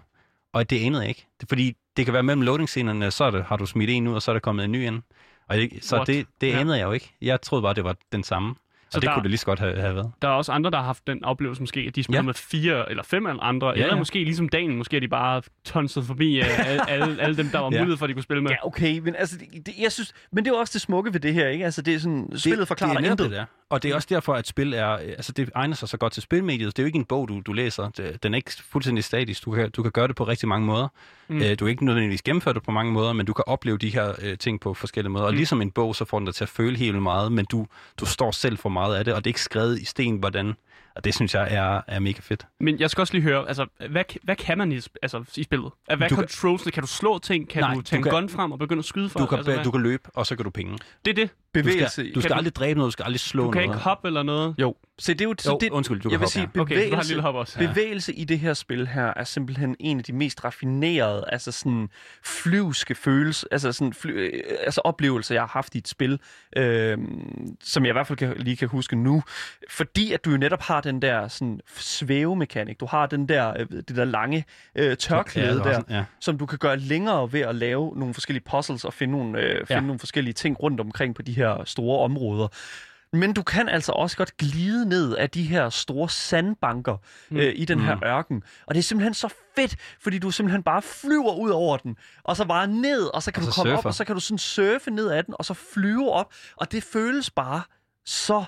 Og det anede jeg ikke. Det, fordi det kan være mellem loading-scenerne, så er det, har du smidt en ud, og så er der kommet en ny ind. Og det, så What? det, det anede jeg jo ikke. Jeg troede bare, det var den samme. Så og det der- kunne det lige så godt have, have været. Der er også andre, der har haft den oplevelse måske, at de spiller ja. Ja. med fire eller fem andre, ja, Ja, eller ja. måske ligesom Daniel, måske er de bare tonset forbi uh, alle, alle, alle dem, der var Ja. mulighed for, at de kunne spille med. Ja, okay, men altså, det, det, jeg synes, men det er jo også det smukke ved det her, ikke? Altså, det er sådan, spillet forklarer det er netop intet. det der. Og det er også derfor, at spil er, altså det egner sig så godt til spilmediet. Det er jo ikke en bog, du, du læser. Det, den er ikke fuldstændig statisk. Du kan, du kan gøre det på rigtig mange måder. Mm. Øh, du kan ikke nødvendigvis gennemføre det på mange måder, men du kan opleve de her øh, ting på forskellige måder. Og Mm. ligesom en bog, så får den dig til at føle helt meget, men du, du står selv for meget meget af det, og det er ikke skrevet i sten, hvordan. Og det synes jeg er, er mega fedt. Men jeg skal også lige høre, altså, hvad, hvad kan man i, altså, i spillet? Hvad Du kan- controls? Kan du slå ting? Kan Nej, du tage du en kan- gun frem og begynde at skyde Du folk? kan, altså, hvad? du kan løbe, og så kan du penge. Det er det. Du Bevægelse. skal, du Kan skal du- aldrig dræbe noget, du skal aldrig slå Du kan noget. ikke hoppe eller noget. Jo, Så det er jo, så Jo, det, undskyld, du kan jeg vil hoppe, sige, ja. Okay, så du har en bevægelse, lille hop også. bevægelse i det her spil her er simpelthen en af de mest raffinerede, altså sådan flyvske følelser, altså sådan fly, øh, altså oplevelser, jeg har haft i et spil, øh, som jeg i hvert fald kan, lige kan huske nu. Fordi at du jo netop har den der sådan svævemekanik, du har den der, øh, det der lange øh, tørklæde Ja, der, sådan- ja. som du kan gøre længere ved at lave nogle forskellige puzzles og finde nogle, øh, finde Ja. nogle forskellige ting rundt omkring på de her store områder. Men du kan altså også godt glide ned af de her store sandbanker mm. øh, i den her Mm. ørken. Og det er simpelthen så fedt, fordi du simpelthen bare flyver ud over den, og så bare ned, og så kan Og du så komme op, surfer. og så kan du sådan surfe ned af den, og så flyve op. Og det føles bare så...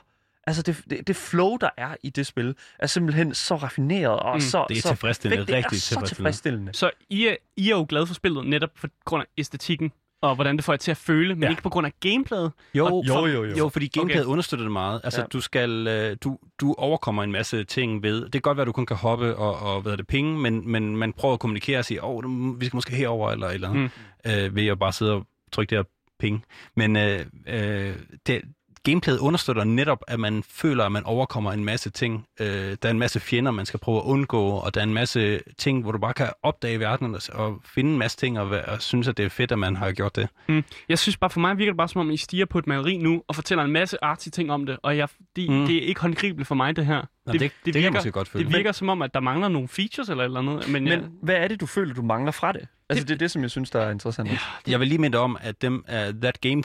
Altså det, det, det flow, der er i det spil, er simpelthen så raffineret og Mm, så det er så tilfredsstillende, fedt. Det er rigtig så tilfredsstillende. tilfredsstillende. Så I er, I er jo glade for spillet netop på grund af æstetikken, og hvordan det får jer til at føle, men Ja. ikke på grund af gameplayet. Jo, Jo, for, jo, jo. jo, fordi gameplayet Okay. understøtter det meget. Altså, Ja. du skal, øh, du, du overkommer en masse ting ved, det kan godt være, at du kun kan hoppe og, og hvad er det, pinge, men, men man prøver at kommunikere og sige, åh, oh, vi skal måske herover eller et eller andet, mm. øh, ved at bare sidde og trykke det her ping. Men øh, øh, det, gameplayet understøtter netop, at man føler, at man overkommer en masse ting. Øh, der er en masse fjender, man skal prøve at undgå, og der er en masse ting, hvor du bare kan opdage verden og, og finde en masse ting, og, og synes, at det er fedt, at man har gjort det. Mm. Jeg synes bare, for mig virker det bare som om, I stiger på et maleri nu, og fortæller en masse artsy ting om det, og jeg, de, mm. Det er ikke håndgribeligt for mig, det her. Nå, det, det, det kan jeg virker, måske godt føle. det virker som om, at der mangler nogle features eller eller andet, men, Men hvad er det, du føler, du mangler fra det? Altså, det, det er det, som jeg synes, der er interessant. Ja. Jeg vil lige minde om, at dem, uh, That Game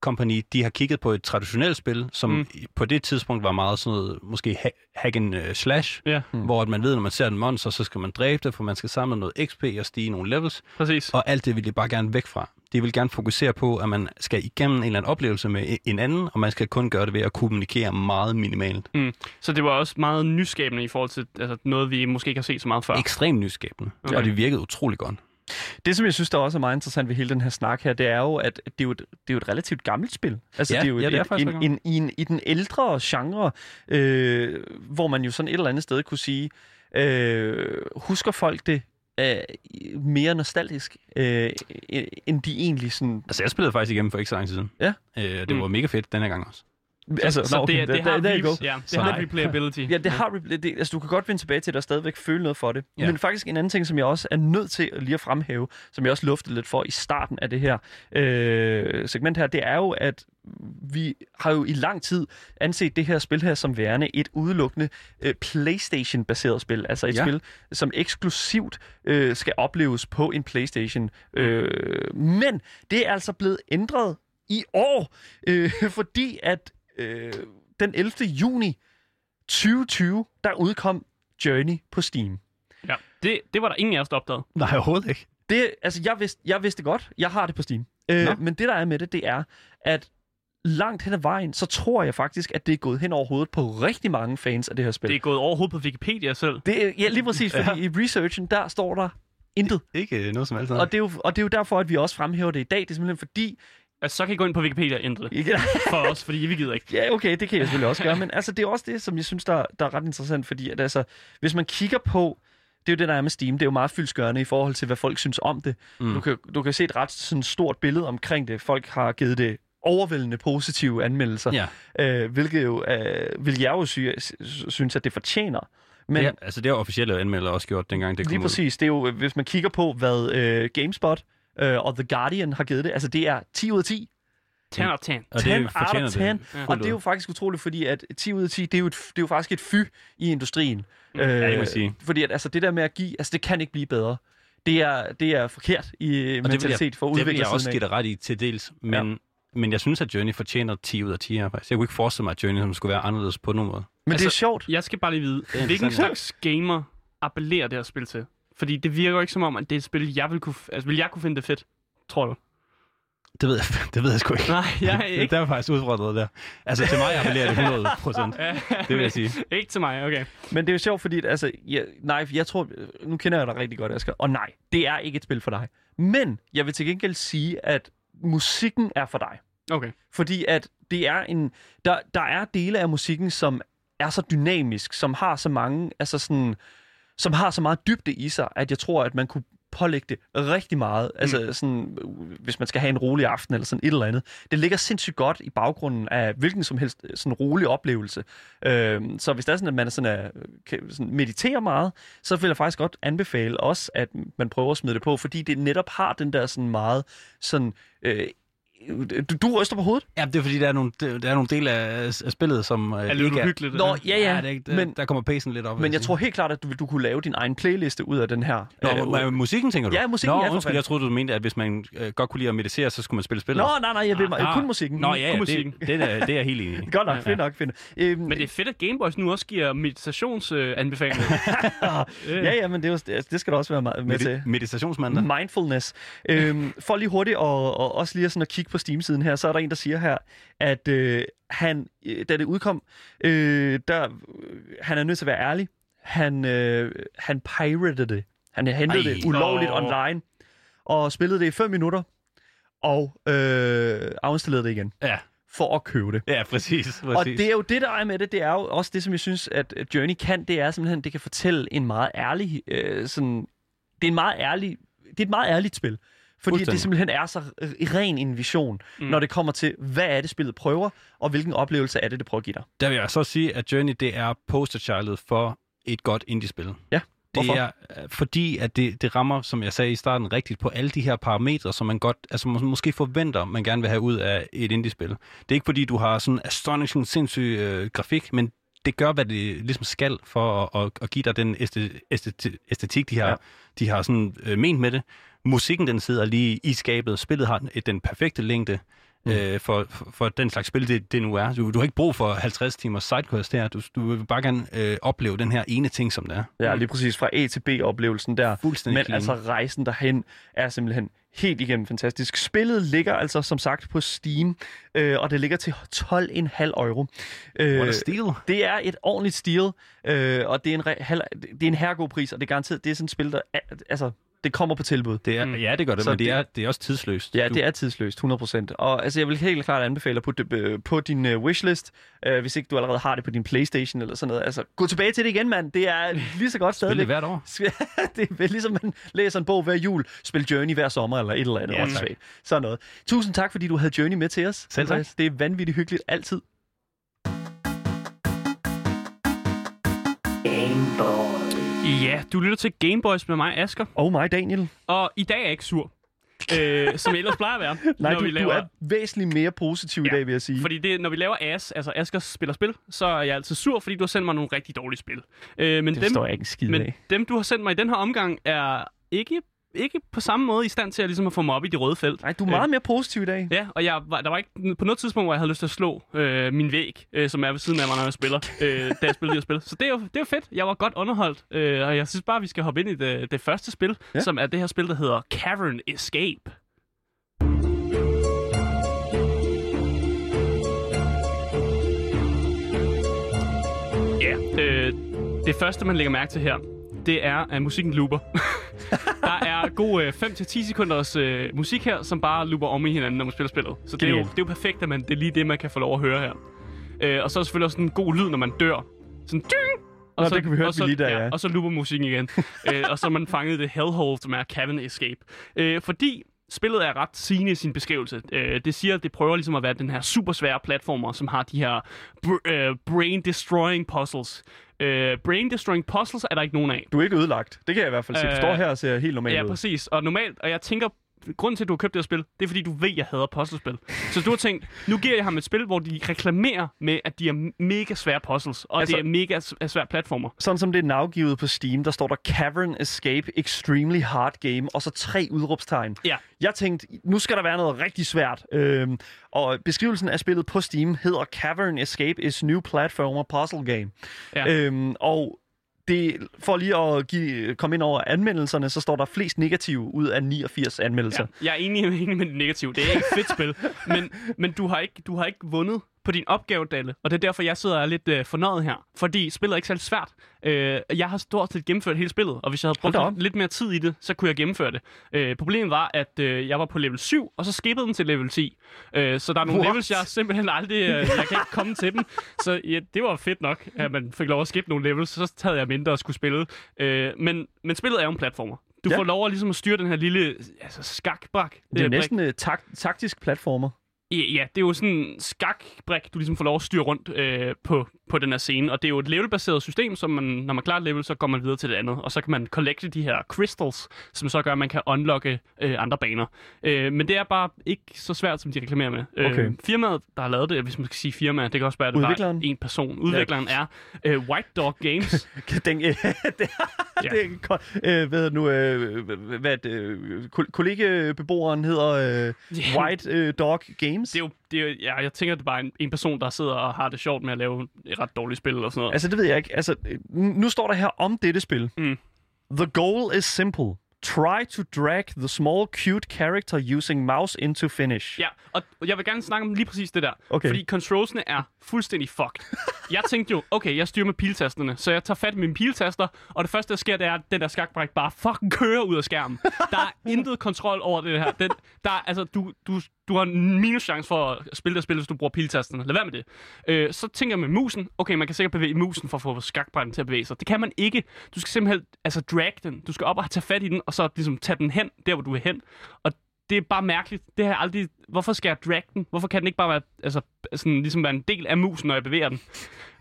Company, de har kigget på et traditionelt spil, som Mm. mm. på det tidspunkt var meget sådan noget, måske ha- hack and uh, slash, ja, Mm. hvor at man ved, når man ser en monster, så skal man dræbe det, for man skal samle noget XP og stige nogle levels, præcis. og alt det vil de bare gerne væk fra. De vil gerne fokusere på, at man skal igennem en eller anden oplevelse med en anden, og man skal kun gøre det ved at kommunikere meget minimalt. Så det var også meget nyskabende i forhold til altså, noget, vi måske ikke har set så meget før. Ekstremt nyskabende, Okay. og det virkede utrolig godt. Det, som jeg synes, der også er meget interessant ved hele den her snak her, det er jo, at det er jo et, det er jo et relativt gammelt spil. Altså, Ja, det er jo ja, et, det er faktisk en, en, i, en, i den ældre genre, øh, hvor man jo sådan et eller andet sted kunne sige, øh, husker folk det øh, mere nostalgisk, øh, end de egentlig sådan... Altså, jeg spillede faktisk igennem for ikke så lang tid siden. Ja. Øh, det Mm. var mega fedt denne gang også. Altså, så okay, det, det, der- har, der- der you go. re- ja, det Så har nej. replayability. Ja, det har det, det, altså du kan godt vende tilbage til det og stadigvæk føle noget for det. Ja. Men faktisk en anden ting, som jeg også er nødt til at lige at fremhæve, som jeg også luftede lidt for i starten af det her øh, segment her, det er jo, at vi har jo i lang tid anset det her spil her som værende et udelukkende øh, PlayStation-baseret spil. Altså et. Ja. spil, som eksklusivt øh, skal opleves på en PlayStation. Øh, men det er altså blevet ændret i år, øh, *laughs* fordi at øh, den 11. juni 2020, der udkom Journey på Steam. Ja. Det, det var der ingen af os, der opdagede. Nej, overhovedet ikke. Det, altså, jeg vidste, jeg vidste godt, jeg har det på Steam. Øh, Nå. men det, der er med det, det er, at langt hen ad vejen, så tror jeg faktisk, at det er gået hen over hovedet på rigtig mange fans af det her spil. Det er gået overhovedet på Wikipedia selv. det er, ja, lige præcis, *laughs* fordi ja. i researchen, der står der intet. Ikke noget som helst. Og det, er jo, og det er jo derfor, at vi også fremhæver det i dag. Det er simpelthen fordi... Altså, så kan I gå ind på Wikipedia og ændre det *laughs* for os, fordi vi gider ikke. Ja, okay, det kan jeg selvfølgelig også gøre, men altså, det er også det, som jeg synes, der, der er ret interessant, fordi at, altså, hvis man kigger på, det er jo det, der er med Steam, det er jo meget fyldsgørende i forhold til, hvad folk synes om det. Mm. Du, kan, du kan se et ret sådan, stort billede omkring det. Folk har givet det overvældende positive anmeldelser, Ja. øh, hvilket jo, øh, vil jeg jo sy- synes, at det fortjener. Men ja, altså det har officielle anmeldere også gjort, dengang det kom lige præcis, det er jo, hvis man kigger på, hvad øh, GameSpot øh, og The Guardian har givet det, altså det er 10 ud af 10. 10 out of 10. ud. Og 10 det out of fortjener 10. det. Ja. Og det er jo faktisk utroligt, fordi at 10 ud af 10, det er jo, et, det er jo faktisk et fy i industrien. Mm. Øh, Ja, det må jeg sige. Fordi at, altså, det der med at give, altså det kan ikke blive bedre. Det er, det er forkert i vil jeg- mentalitet for Det vil jeg også give dig ret i til dels, men, ja. men jeg synes, at Journey fortjener 10 ud af 10 her faktisk. Jeg kunne ikke forestille mig, at Journey som skulle være anderledes på nogen måde. Men det er Altså, sjovt. Jeg skal bare lige vide, hvilken slags gamer appellerer det her spil til? Fordi det virker jo ikke som om, at det er et spil, jeg vil kunne... Altså, vil jeg kunne finde det fedt? Tror du? Det ved jeg, *laughs* det ved jeg sgu ikke. Nej, jeg er *laughs* ikke. Der er faktisk udfordret der. Altså til mig appellerer det 100 procent. *laughs* Det vil jeg sige. ikke til mig, okay. Men det er jo sjovt, fordi altså, ja, nej, jeg tror, nu kender jeg dig rigtig godt, Asger, og nej, det er ikke et spil for dig. Men jeg vil til gengæld sige, at musikken er for dig. Okay. Fordi at det er en, der, der er dele af musikken, som er så dynamisk, som har så mange, altså sådan, som har så meget dybde i sig, at jeg tror, at man kunne pålægge det rigtig meget. Altså sådan, øh, hvis man skal have en rolig aften eller sådan et eller andet. Det ligger sindssygt godt i baggrunden af hvilken som helst øh, sådan rolig oplevelse. Øh, så hvis det er sådan, at man er sådan, er, kan, sådan mediterer meget, så vil jeg faktisk godt anbefale også, at man prøver at smide det på, fordi det netop har den der sådan meget sådan... Øh, du, du ryster på hovedet? Ja, det er fordi, der er nogle, der er nogle dele af, af spillet, som øh, Er lidt ikke uhyggeligt. det Nå, der. ja, ja. Ja, det er, ikke- der, men, der kommer pacen lidt op. men jeg sige. tror helt klart, at du, du kunne lave din egen playliste ud af den her. Nå, Øh, øh, musikken tænker du? Ja, musikken, Nå, ja, undskyld, jeg troede, du mente, at hvis man øh, godt kunne lide at meditere, så skulle man spille spillet. Nå, nej, nej, jeg vil Ah, kun musikken. Nå, ja, ja det, musikken. det, er, det er jeg helt enig i. *laughs* Godt nok, fedt nok, fedt. Øhm, Men det er fedt, at Gameboys nu også giver meditationsanbefalinger. *laughs* Ja, ja, men det, er det skal du også være med, med til. Medi- meditationsmandag. Mindfulness. Øhm, for lige hurtigt og, og også lige sådan at kigge på Steam-siden her, så er der en, der siger her, at øh, han, øh, da det udkom, øh, der, øh, han er nødt til at være ærlig. Han, øh, han pirated det. Han hentede Ej. det ulovligt Åh. online, og spillede det i 5 minutter, og øh, afinstallerede det igen, Ja, for at købe det. ja, præcis. præcis. Og det er jo det, der er med det. Det er jo også det, som jeg synes, at Journey kan. Det er simpelthen, det kan fortælle en meget ærlig... Øh, sådan, det er en meget ærlig... Det er et meget ærligt spil. Fordi det simpelthen er så øh, ren en vision, mm. når det kommer til, hvad er det, spillet prøver, og hvilken oplevelse er det, det prøver at give dig. Der vil jeg så sige, at Journey det er posterchildet for et godt indie-spil. Ja, hvorfor? Det er øh, fordi, at det, det rammer, som jeg sagde i starten, rigtigt på alle de her parametre, som man godt, altså må- måske forventer, man gerne vil have ud af et indie-spil. Det er ikke fordi, du har sådan astonishing, sindssyg øh, grafik, men det gør, hvad det ligesom skal for at, at, at give dig den æste- æsteti- æstetik, de har, ja. de har sådan, øh, ment med det. Musikken, den sidder lige i skabet. Spillet har den- perfekte længde mm. øh, for, for, for den slags spil, det, det nu er. Du, du har ikke brug for 50 timers sidequest her. Du, du vil bare gerne øh, opleve den her ene ting, som det er. Ja, lige præcis fra A til B-oplevelsen der. Fuldstændig Men clean. altså rejsen derhen er simpelthen helt igennem fantastisk. Spillet ligger altså som sagt på Steam, øh, og det ligger til 12,5 euro. Øh, What a steal. Det er et ordentligt stil, øh, og det er en, re- det er en herregod pris, og det er garanteret, det er sådan et spil, der er, altså, det kommer på tilbud. Det er, mm. Ja, det gør det, Så men det, det- er, det er også tidsløst. Ja, du, det er tidsløst, 100%. Og altså, jeg vil helt klart anbefale at putte det øh, på din uh, wishlist, uh, hvis ikke du allerede har det på din Playstation eller sådan noget. Altså, gå tilbage til det igen, mand. Det er lige så godt Spil det hvert år. *laughs* det er ligesom, man læser en bog hver jul, spil Journey hver sommer eller et eller andet. Ja, tak. Sådan noget. Tusind tak, fordi du havde Journey med til os. Selv tak. Det er vanvittigt hyggeligt altid. Ja, du lytter til Gameboys med mig, Asker. Og mig, Daniel. Og i dag er jeg ikke sur. øh, som jeg ellers plejer at være. *laughs* Nej, når du, vi du laver, er væsentligt mere positiv ja. i dag, vil jeg sige. Fordi det, når vi laver AS, altså Asker spiller spil, så er jeg altid sur, fordi du har sendt mig nogle rigtig dårlige spil. Øh, men det dem, står jeg ikke skid men af. dem, du har sendt mig i den her omgang, er ikke, ikke på samme måde i stand til at, ligesom at få mig op i det røde felt. Nej, du er meget mere positiv i dag. Ja, og jeg, var, der var ikke på noget tidspunkt, hvor jeg havde lyst til at slå øh, min væg, øh, som er ved siden af mig, når jeg spiller, øh, da jeg spiller de her spil. Så det er, jo, det er jo fedt. Jeg var godt underholdt, øh, og jeg synes bare, vi skal hoppe ind i det, det første spil, ja. som er det her spil, der hedder Cavern Escape. Ja, øh, det første, man lægger mærke til her, det er, at musikken looper. *laughs* der er god øh, 5-10 sekunders øh, musik her, som bare looper om i hinanden, når man spiller spillet. Så det er, jo, det er jo perfekt, at man, det er lige det, man kan få lov at høre her. Øh, og så er der selvfølgelig også en god lyd, når man dør. Sådan ding! Og Nå, det kan vi høre så, lige der, ja. Og så looper musikken igen. *laughs* øh, og så er man fanget i det hellhole, som er Cavern Escape. Øh, fordi spillet er ret sigende i sin beskrivelse. Øh, det siger, at det prøver ligesom at være den her super svære platformer, som har de her br- øh, brain-destroying puzzles. Øh, brain-destroying puzzles er der ikke nogen af. Du er ikke ødelagt. Det kan jeg i hvert fald se. Du Øh, står her og ser helt normal Ja, ud. præcis. Og normalt, og jeg tænker, grunden til, at du har købt det her spil, det er, fordi du ved, at jeg hader puzzlespil. Så du har tænkt, nu giver jeg ham et spil, hvor de reklamerer med, at de er mega svære puzzles, og Altså- det er mega svære platformer. Sådan som det er navgivet på Steam, der står der Cavern Escape Extremely Hard Game, og så tre udråbstegn. Ja. Jeg tænkte, nu skal der være noget rigtig svært. Øhm, og beskrivelsen af spillet på Steam hedder Cavern Escape is new platformer puzzle game. Ja. Øhm, og det, for lige at give, komme ind over anmeldelserne, så står der flest negative ud af 89 anmeldelser. Ja. Jeg er enig, enig med det negative. Det er ikke et fedt spil. Men, men du, har ikke, du har ikke vundet på din opgave, Dalle. Og det er derfor, jeg sidder og er lidt øh, fornøjet her. Fordi spillet er ikke særlig svært. Øh, jeg har stort set gennemført hele spillet, og hvis jeg havde brugt lidt, lidt mere tid i det, så kunne jeg gennemføre det. Øh, problemet var, at øh, jeg var på level 7, og så skippede den til level 10. Øh, så der er nogle What? levels, jeg simpelthen aldrig... Øh, jeg kan ikke komme til dem. Så ja, det var fedt nok, at man fik lov at skippe nogle levels. Så havde jeg mindre at skulle spille. Øh, men, men spillet er jo en platformer. Du Ja. får lov at, ligesom at styre den her lille altså, skakbrak. Det er øh, næsten uh, tak- taktisk platformer. Ja, det er jo sådan en skakbrik, du ligesom får lov at styre rundt øh, på, på den her scene. Og det er jo et levelbaseret system, som man, når man klarer et level, så går man videre til det andet. Og så kan man collecte de her crystals, som så gør, at man kan unlocke øh, andre baner. Øh, men det er bare ikke så svært, som de reklamerer med. Okay. Øh, firmaet, der har lavet det, hvis man skal sige firma, det kan også være, at det bare er en person. Udvikleren er øh, White Dog Games. *laughs* Den, øh, *laughs* det, Ja. det. Øh, hvad nu, øh, hvad øh, kol- kollegebeboeren hedder øh, Ja. White øh, Dog Games. Det er jo, det er jo ja, jeg tænker, det er bare en, en person, der sidder og har det sjovt med at lave et ret dårligt spil og sådan noget. Altså, det ved jeg ikke. Altså, nu står der her om dette spil. Mm. The goal is simple. Try to drag the small, cute character using mouse into finish. Ja, og jeg vil gerne snakke om lige præcis det der. Okay. Fordi controlsene er fuldstændig fucked. *laughs* jeg tænkte jo, okay, jeg styrer med piltasterne, så jeg tager fat i mine piltaster, og det første, der sker, det er, at den der skakbræk bare fucking kører ud af skærmen. Der er intet kontrol over det her. Den, der er, altså, du, du, du har en minus chance for at spille det spil, hvis du bruger piltasterne. Lad være med det. Øh, så tænker jeg med musen, okay, man kan sikkert bevæge musen for at få skakbrænden til at bevæge sig. Det kan man ikke. Du skal simpelthen altså, drag den. Du skal op og tage fat i den, og så ligesom tage den hen, der hvor du vil hen. Og det er bare mærkeligt. Det har jeg aldrig... Hvorfor skal jeg drag den? Hvorfor kan den ikke bare være, altså, sådan, ligesom være en del af musen, når jeg bevæger den?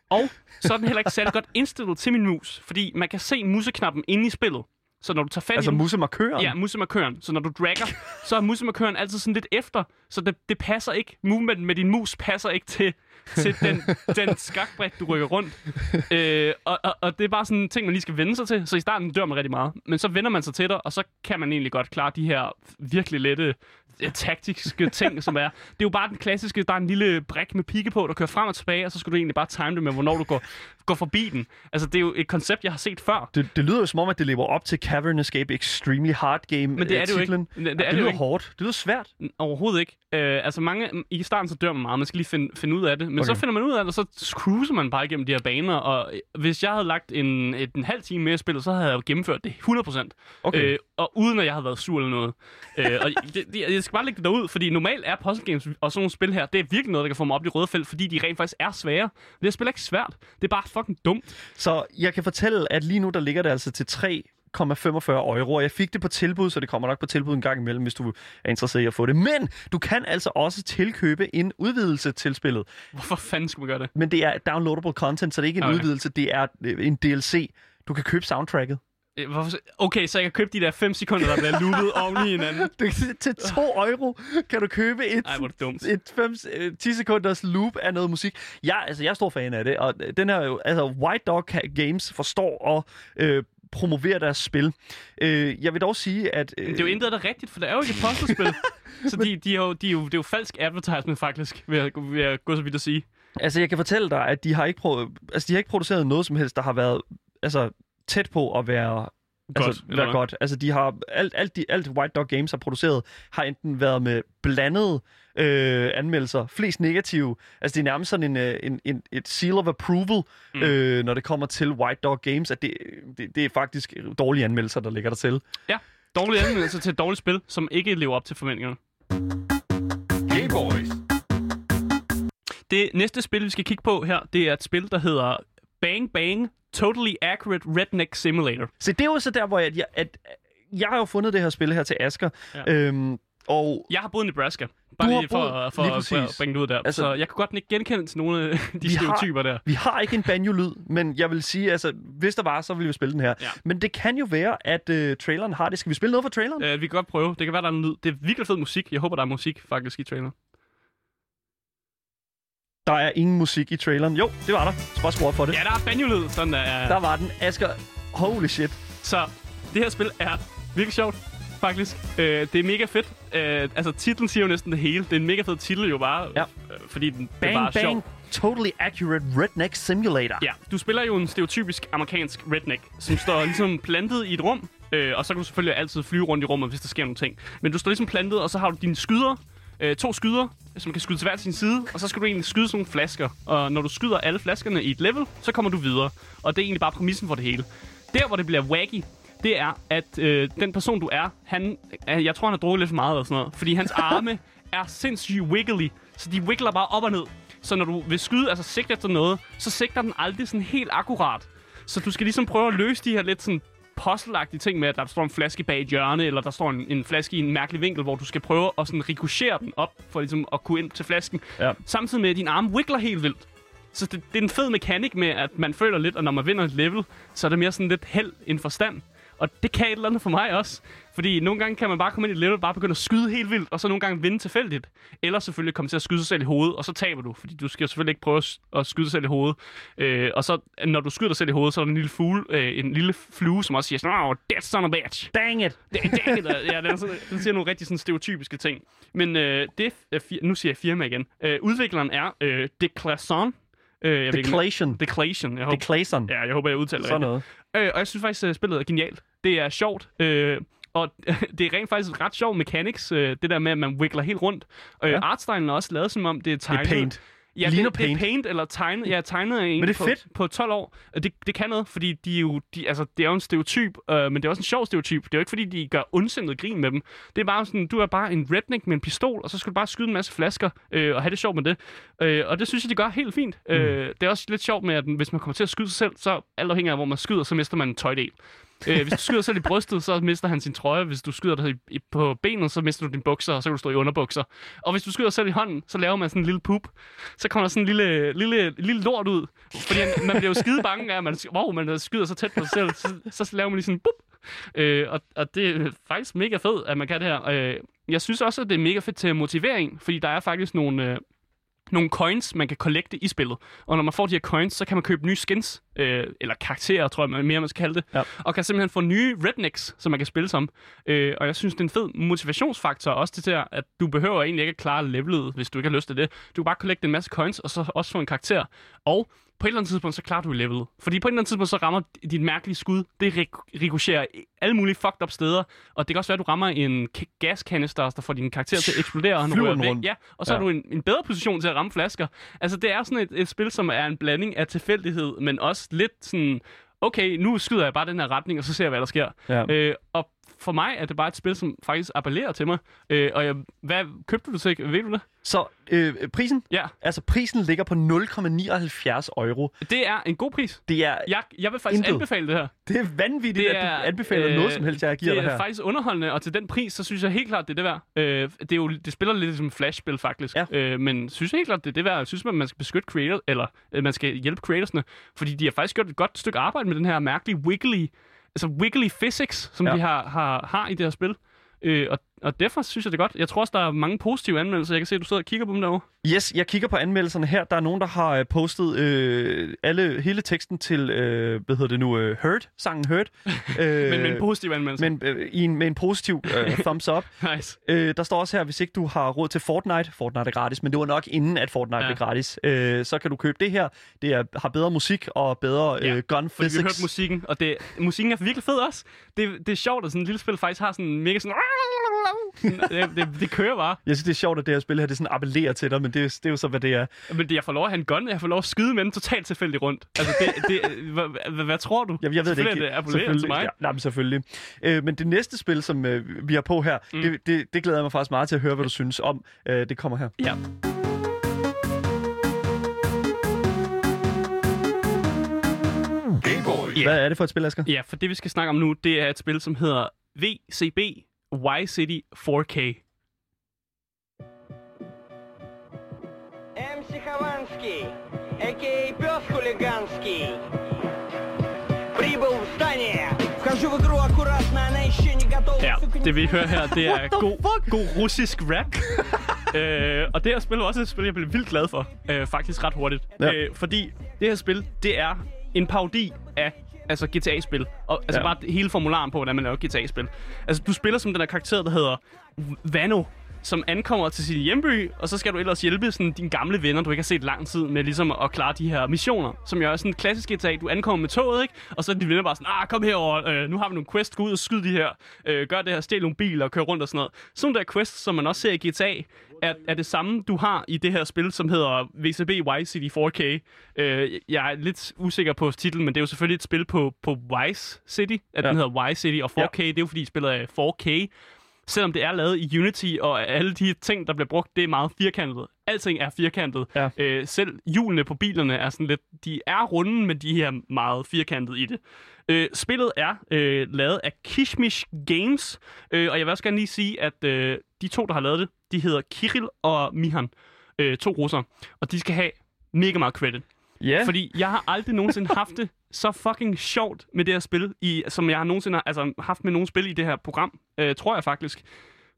Og så er den heller ikke særlig godt indstillet til min mus, fordi man kan se museknappen inde i spillet. Så når du tager fat Altså i den, musemarkøren? Ja, musemarkøren. Så når du dragger, så er musemarkøren altid sådan lidt efter. Så det, det passer ikke. Movement med din mus passer ikke til, til den, den skakbræk, du rykker rundt. Øh, og, og, og det er bare sådan en ting, man lige skal vende sig til. Så i starten dør man rigtig meget. Men så vender man sig til dig, og så kan man egentlig godt klare de her virkelig lette øh, taktiske *laughs* ting, som er. Det er jo bare den klassiske, der er en lille brik med pigge på, der kører frem og tilbage, og så skal du egentlig bare time det med, hvornår du går, går forbi den. Altså, det er jo et koncept, jeg har set før. Det, det lyder jo som om, at det lever op til Cavern Escape Extremely Hard Game Men det er det jo ikke. titlen. Det- det er det, det jo lyder ikke. hårdt. Det lyder svært. Overhovedet ikke. Øh, altså mange, i starten så dør man meget, man skal lige finde, finde ud af det. Men Okay. så finder man ud af det, og så cruiser man bare igennem de her baner. Og øh, hvis jeg havde lagt en, et, en halv time mere i spillet, så havde jeg jo gennemført det 100%. Okay. Øh, og uden at jeg havde været sur eller noget. øh, og *laughs* det, det, jeg skal bare lægge det derud, fordi normalt er puzzle games og sådan nogle spil her, det er virkelig noget, der kan få mig op i røde felt, fordi de rent faktisk er svære. Det her spil er ikke svært. Det er bare fucking dumt. Så jeg kan fortælle, at lige nu der ligger det altså til 3,45 euro. Og Jeg fik det på tilbud, så det kommer nok på tilbud en gang imellem, hvis du er interesseret i at få det. Men du kan altså også tilkøbe en udvidelse til spillet. Hvorfor fanden skulle man gøre det? Men det er downloadable content, så det er ikke en Okay. udvidelse, det er øh, en DLC. Du kan købe soundtracket. Øh, Hvorfor? Okay, så jeg kan købe de der 5 sekunder, der bliver loopet oven i hinanden. *laughs* Du, til 2 euro kan du købe et, Ej, hvor dumt. et 5, 10 sekunders loop af noget musik. Jeg, altså, jeg er stor fan af det, og den her, altså, White Dog Games forstår at øh, promovere deres spil. Øh, jeg vil dog sige, at... Øh, Men det er jo intet det rigtigt, for det er jo ikke et puzzlespil. *laughs* så de, de er jo, de er jo, det er jo falsk advertisement, faktisk, vil jeg, vil jeg gå så vidt at sige. Altså, jeg kan fortælle dig, at de har ikke, pro- altså, de har ikke produceret noget som helst, der har været altså, tæt på at være Godt, altså, eller være godt. Altså, de har, alt, alt, de, alt White Dog Games har produceret, har enten været med blandede øh, anmeldelser, flest negative. Altså, det er nærmest sådan en, øh, en, en, et seal of approval, mm. øh, når det kommer til White Dog Games, at det, det, det er faktisk dårlige anmeldelser, der ligger der til. Ja, dårlige anmeldelser til et dårligt spil, som ikke lever op til forventningerne. Hey boys. Det næste spil, vi skal kigge på her, det er et spil, der hedder Bang Bang Totally Accurate Redneck Simulator. Så det er jo så der, hvor jeg, at, jeg har jo fundet det her spil her til Asker, ja. øhm, og Jeg har boet i Nebraska. Bare lige for, boet- for, lige for, at bringe det ud der. Altså, så jeg kan godt ikke genkende til nogle af de har- stereotyper der. Vi har ikke en banjo-lyd, men jeg vil sige, altså, hvis der var, så ville vi spille den her. Ja. Men det kan jo være, at uh, traileren har det. Skal vi spille noget fra traileren? Uh, vi kan godt prøve. Det kan være, der er en lyd. Det er virkelig fed musik. Jeg håber, der er musik faktisk i traileren. Der er ingen musik i traileren. Jo, det var der. Så bare skru op for det. Ja, der er banjo-lyd. Sådan der. er- Der var den. Asger, holy shit. Så det her spil er virkelig sjovt, faktisk. Øh, det er mega fedt. Øh, altså, titlen siger jo næsten det hele. Det er en mega fed titel jo bare, Ja. øh, fordi den det er Bang, bare bang. sjov. Totally accurate redneck simulator. Ja, du spiller jo en stereotypisk amerikansk redneck, som står ligesom plantet i et rum, øh, og så kan du selvfølgelig altid flyve rundt i rummet, hvis der sker nogle ting. Men du står ligesom plantet, og så har du dine skyder, øh, to skyder, som kan skyde til hver sin side, og så skal du egentlig skyde sådan nogle flasker. Og når du skyder alle flaskerne i et level, så kommer du videre. Og det er egentlig bare præmissen for det hele. Der, hvor det bliver wacky, det er, at øh, den person, du er, han, øh, jeg tror, han har drukket lidt for meget eller sådan noget, fordi hans *laughs* arme er sindssygt wiggly, så de wiggler bare op og ned. Så når du vil skyde, altså sigte efter noget, så sigter den aldrig sådan helt akkurat. Så du skal ligesom prøve at løse de her lidt sådan puzzle ting med, at der står en flaske bag et hjørne, eller der står en, en flaske i en mærkelig vinkel, hvor du skal prøve at sådan ricochere den op, for ligesom at kunne ind til flasken. Ja. Samtidig med, at din arm wiggler helt vildt. Så det, det er en fed mekanik med, at man føler lidt, og når man vinder et level, så er det mere sådan lidt held end forstand. Og det kan et eller andet for mig også. Fordi nogle gange kan man bare komme ind i level og bare begynde at skyde helt vildt, og så nogle gange vinde tilfældigt. Eller selvfølgelig komme til at skyde sig selv i hovedet, og så taber du. Fordi du skal jo selvfølgelig ikke prøve at, skyde dig selv i hovedet. Øh, og så, når du skyder dig selv i hovedet, så er der en lille, fugle, øh, en lille flue, som også siger sådan, oh, that son of a bitch. Dang it! Det, dang it. ja, den, sådan, den siger nogle rigtig sådan, stereotypiske ting. Men øh, det er, nu siger jeg firma igen. Øh, udvikleren er øh, Declason. Øh, jeg ikke- Declation. Declation. Jeg håber, Declason. ja, jeg håber, jeg udtaler det Sådan rigtigt. noget. Øh, og jeg synes faktisk, at spillet er genialt. Det er sjovt. Øh, og *laughs* det er rent faktisk ret sjov mechanics, øh, det der med, at man wiggler helt rundt. Øh, Ja. Artstylen er også lavet som om, det er Det tegnet. er paint. Ja, Ligner det, det er Paint. paint eller tegnet, ja, tegnet af en Men det er på, fedt. på 12 år. Det, det kan noget, fordi de er jo, de, altså, det er jo en stereotyp, øh, men det er også en sjov stereotyp. Det er jo ikke, fordi de gør ondsindet grin med dem. Det er bare sådan, du er bare en redneck med en pistol, og så skal du bare skyde en masse flasker øh, og have det sjovt med det. Øh, og det synes jeg, de gør helt fint. Mm. Øh, det er også lidt sjovt med, at hvis man kommer til at skyde sig selv, så alt afhængig af, hvor man skyder, så mister man en tøjdel øh, hvis du skyder selv i brystet, så mister han sin trøje. Hvis du skyder dig i, på benet, så mister du din bukser, og så kan du stå i underbukser. Og hvis du skyder selv i hånden, så laver man sådan en lille pup. Så kommer der sådan en lille, lille, lille lort ud. Fordi man bliver jo skide bange af, at man, wow, man skyder så tæt på sig selv. Så, så laver man lige sådan en pup. Øh, og, og det er faktisk mega fedt, at man kan det her. Øh, jeg synes også, at det er mega fedt til motivering, fordi der er faktisk nogle... Øh, nogle coins, man kan collecte i spillet. Og når man får de her coins, så kan man købe nye skins, øh, eller karakterer, tror jeg man- mere, man skal kalde det. Ja. Og kan simpelthen få nye rednecks, som man kan spille som. Øh, og jeg synes, det er en fed motivationsfaktor også til det, at du behøver egentlig ikke at klare levelet, hvis du ikke har lyst til det. Du kan bare collecte en masse coins, og så også få en karakter. Og på et eller andet tidspunkt, så klarer du levelet. Fordi på et eller andet tidspunkt, så rammer dit mærkelige skud, det rik- rikocherer alle mulige fucked up steder. Og det kan også være, at du rammer en gaskanister, der får din karakter til at eksplodere, og han væk. rundt. Ja, og så ja. Er du i en, en bedre position til at ramme flasker. Altså, det er sådan et, et spil, som er en blanding af tilfældighed, men også lidt sådan, okay, nu skyder jeg bare den her retning, og så ser jeg, hvad der sker. Ja. Øh, og for mig er det bare et spil, som faktisk appellerer til mig. Øh, og jeg, hvad købte du til? Ved du det? Så øh, prisen? Ja, Altså, prisen ligger på 0,79 euro. det er en god pris. Det er, Jeg, jeg vil faktisk Intet. anbefale det her. det er vanvittigt, Det at er, du anbefaler øh, noget som helst, jeg giver det dig er her. faktisk underholdende, og til den pris, så synes jeg helt klart, det er det værd. Øh, det, er jo, det spiller lidt som flashspil, faktisk. Ja. Øh, men synes jeg helt klart, det er det værd. Jeg synes, at man skal beskytte creator, eller øh, man skal hjælpe creatorsne, fordi de har faktisk gjort et godt stykke arbejde med den her mærkelige wiggly, altså wiggly physics, som Ja. de har, har, har i det her spil. Øh, og, og derfor synes jeg det er godt. Jeg tror også, der er mange positive anmeldelser. Jeg kan se, at du sidder og kigger på dem derovre. Yes, jeg kigger på anmeldelserne her. Der er nogen, der har øh, postet øh, alle, hele teksten til, øh, hvad hedder det nu, øh, Hurt, sangen Hurt. *laughs* øh, Men med en positiv anmeldelse. men, øh, i en, med en positiv øh, *laughs* thumbs up. Nice. Øh, der står også her, hvis ikke du har råd til Fortnite, Fortnite er gratis, men det var nok inden, at Fortnite Ja. blev gratis, øh, så kan du købe det her. Det er, har bedre musik og bedre Ja, øh, gun Fordi vi physics. hørte musikken, og det, musikken er virkelig fed også. Det, det er sjovt, at sådan et lille spil faktisk har sådan en mega sådan... det, det, det kører bare. Jeg synes, det er sjovt, at det her spil her, det sådan appellerer til dig, men det, er- det er jo så, hvad det er. Men det, jeg får lov at have en gun, jeg får lov at skyde med den totalt tilfældigt rundt. Altså, det, det, hvad, hvad, hvad tror du? Jeg, jeg ved det ikke. Er det appellerer til mig. Ja, nej, men selvfølgelig. Øh, men det næste spil, som øh, vi har på her, mm. det, det, det glæder jeg mig faktisk meget til at høre, hvad du synes om. Øh, det kommer her. Ja. Yeah. Hvad er det for et spil, Asger? ja, for det vi skal snakke om nu, det er et spil, som hedder VCB Y City 4K. МС Хованский, а.к.а. пес хулиганский. Прибыл в здание. Вхожу в игру аккуратно, она еще не готова. Ja, сука, не det vi hører her, det er What the god, fuck? god russisk rap. *laughs* øh, og det her spil er også et spil, jeg blev vildt glad for. Øh, faktisk ret hurtigt. Ja. Øh, fordi det her spil, det er en parodi af altså GTA-spil. Og, altså Ja. bare hele formularen på, hvordan man laver GTA-spil. Altså, du spiller som den her karakter, der hedder Vano, som ankommer til sin hjemby, og så skal du ellers hjælpe sådan, dine gamle venner, du ikke har set lang tid, med ligesom at klare de her missioner, som jo er sådan en klassisk GTA. Du ankommer med toget, ikke? Og så er dine venner bare sådan, ah, kom herover, øh, nu har vi nogle quests, gå ud og skyd de her, øh, gør det her, stjæl nogle biler og kør rundt og sådan noget. Sådan der quests, som man også ser i GTA, er, er det samme, du har i det her spil, som hedder VCB Y City 4K. Øh, jeg er lidt usikker på titlen, men det er jo selvfølgelig et spil på, på Vice City, at ja. den hedder Y City, og 4K, ja. det er jo fordi spillet er 4K. selvom det er lavet i Unity, og alle de ting, der bliver brugt, det er meget firkantet. Alting er firkantet. Ja. Øh, selv hjulene på bilerne er sådan lidt, de er runde, men de her meget firkantet i det. Øh, spillet er øh, lavet af Kishmish Games, øh, og jeg vil også gerne lige sige, at øh, de to, der har lavet det, de hedder Kirill og Mihan, øh, to russere, og de skal have mega meget credit. Ja, Fordi jeg har aldrig nogensinde haft det så fucking sjovt med det her spil, i, som jeg har nogensinde altså, haft med nogle spil i det her program, øh, tror jeg faktisk.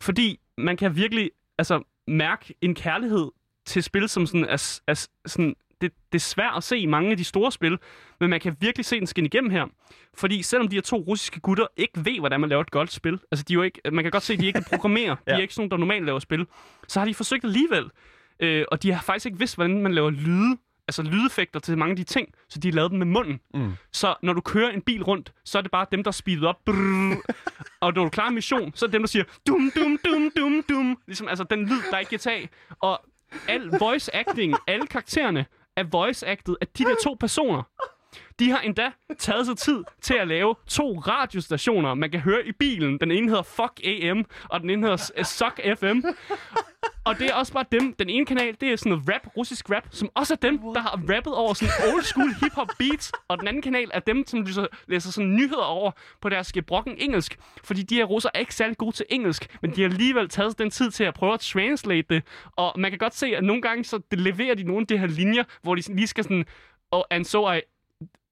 Fordi man kan virkelig altså, mærke en kærlighed til spil, som sådan er, er sådan, det, det er svært at se i mange af de store spil, men man kan virkelig se den skinne igennem her. Fordi selvom de her to russiske gutter ikke ved, hvordan man laver et godt spil, altså de er jo ikke, man kan godt se, at de ikke kan programmere, *laughs* de Ja. er ikke sådan nogle, der normalt laver spil, så har de forsøgt alligevel. Øh, og de har faktisk ikke vidst, hvordan man laver lyde, altså lydeffekter til mange af de ting, så de har lavet dem med munden. Mm. Så når du kører en bil rundt, så er det bare dem, der er speedet op. Brrr. *laughs* og når du klarer en mission, så er det dem, der siger dum, dum, dum, dum, dum. Ligesom altså den lyd, der ikke kan tage. Og al voice acting, alle karaktererne er voice acted af de der to personer. *laughs* De har endda taget sig tid til at lave to radiostationer, man kan høre i bilen. Den ene hedder Fuck AM, og den ene hedder Suck FM. Og det er også bare dem. Den ene kanal, det er sådan noget rap, russisk rap, som også er dem, der har rappet over sådan old school hip-hop beats. Og den anden kanal er dem, som læser, læser sådan nyheder over på deres gebrokken engelsk. Fordi de her russer er ikke særlig gode til engelsk, men de har alligevel taget den tid til at prøve at translate det. Og man kan godt se, at nogle gange så leverer de nogle af de her linjer, hvor de lige skal sådan... Oh, and so I,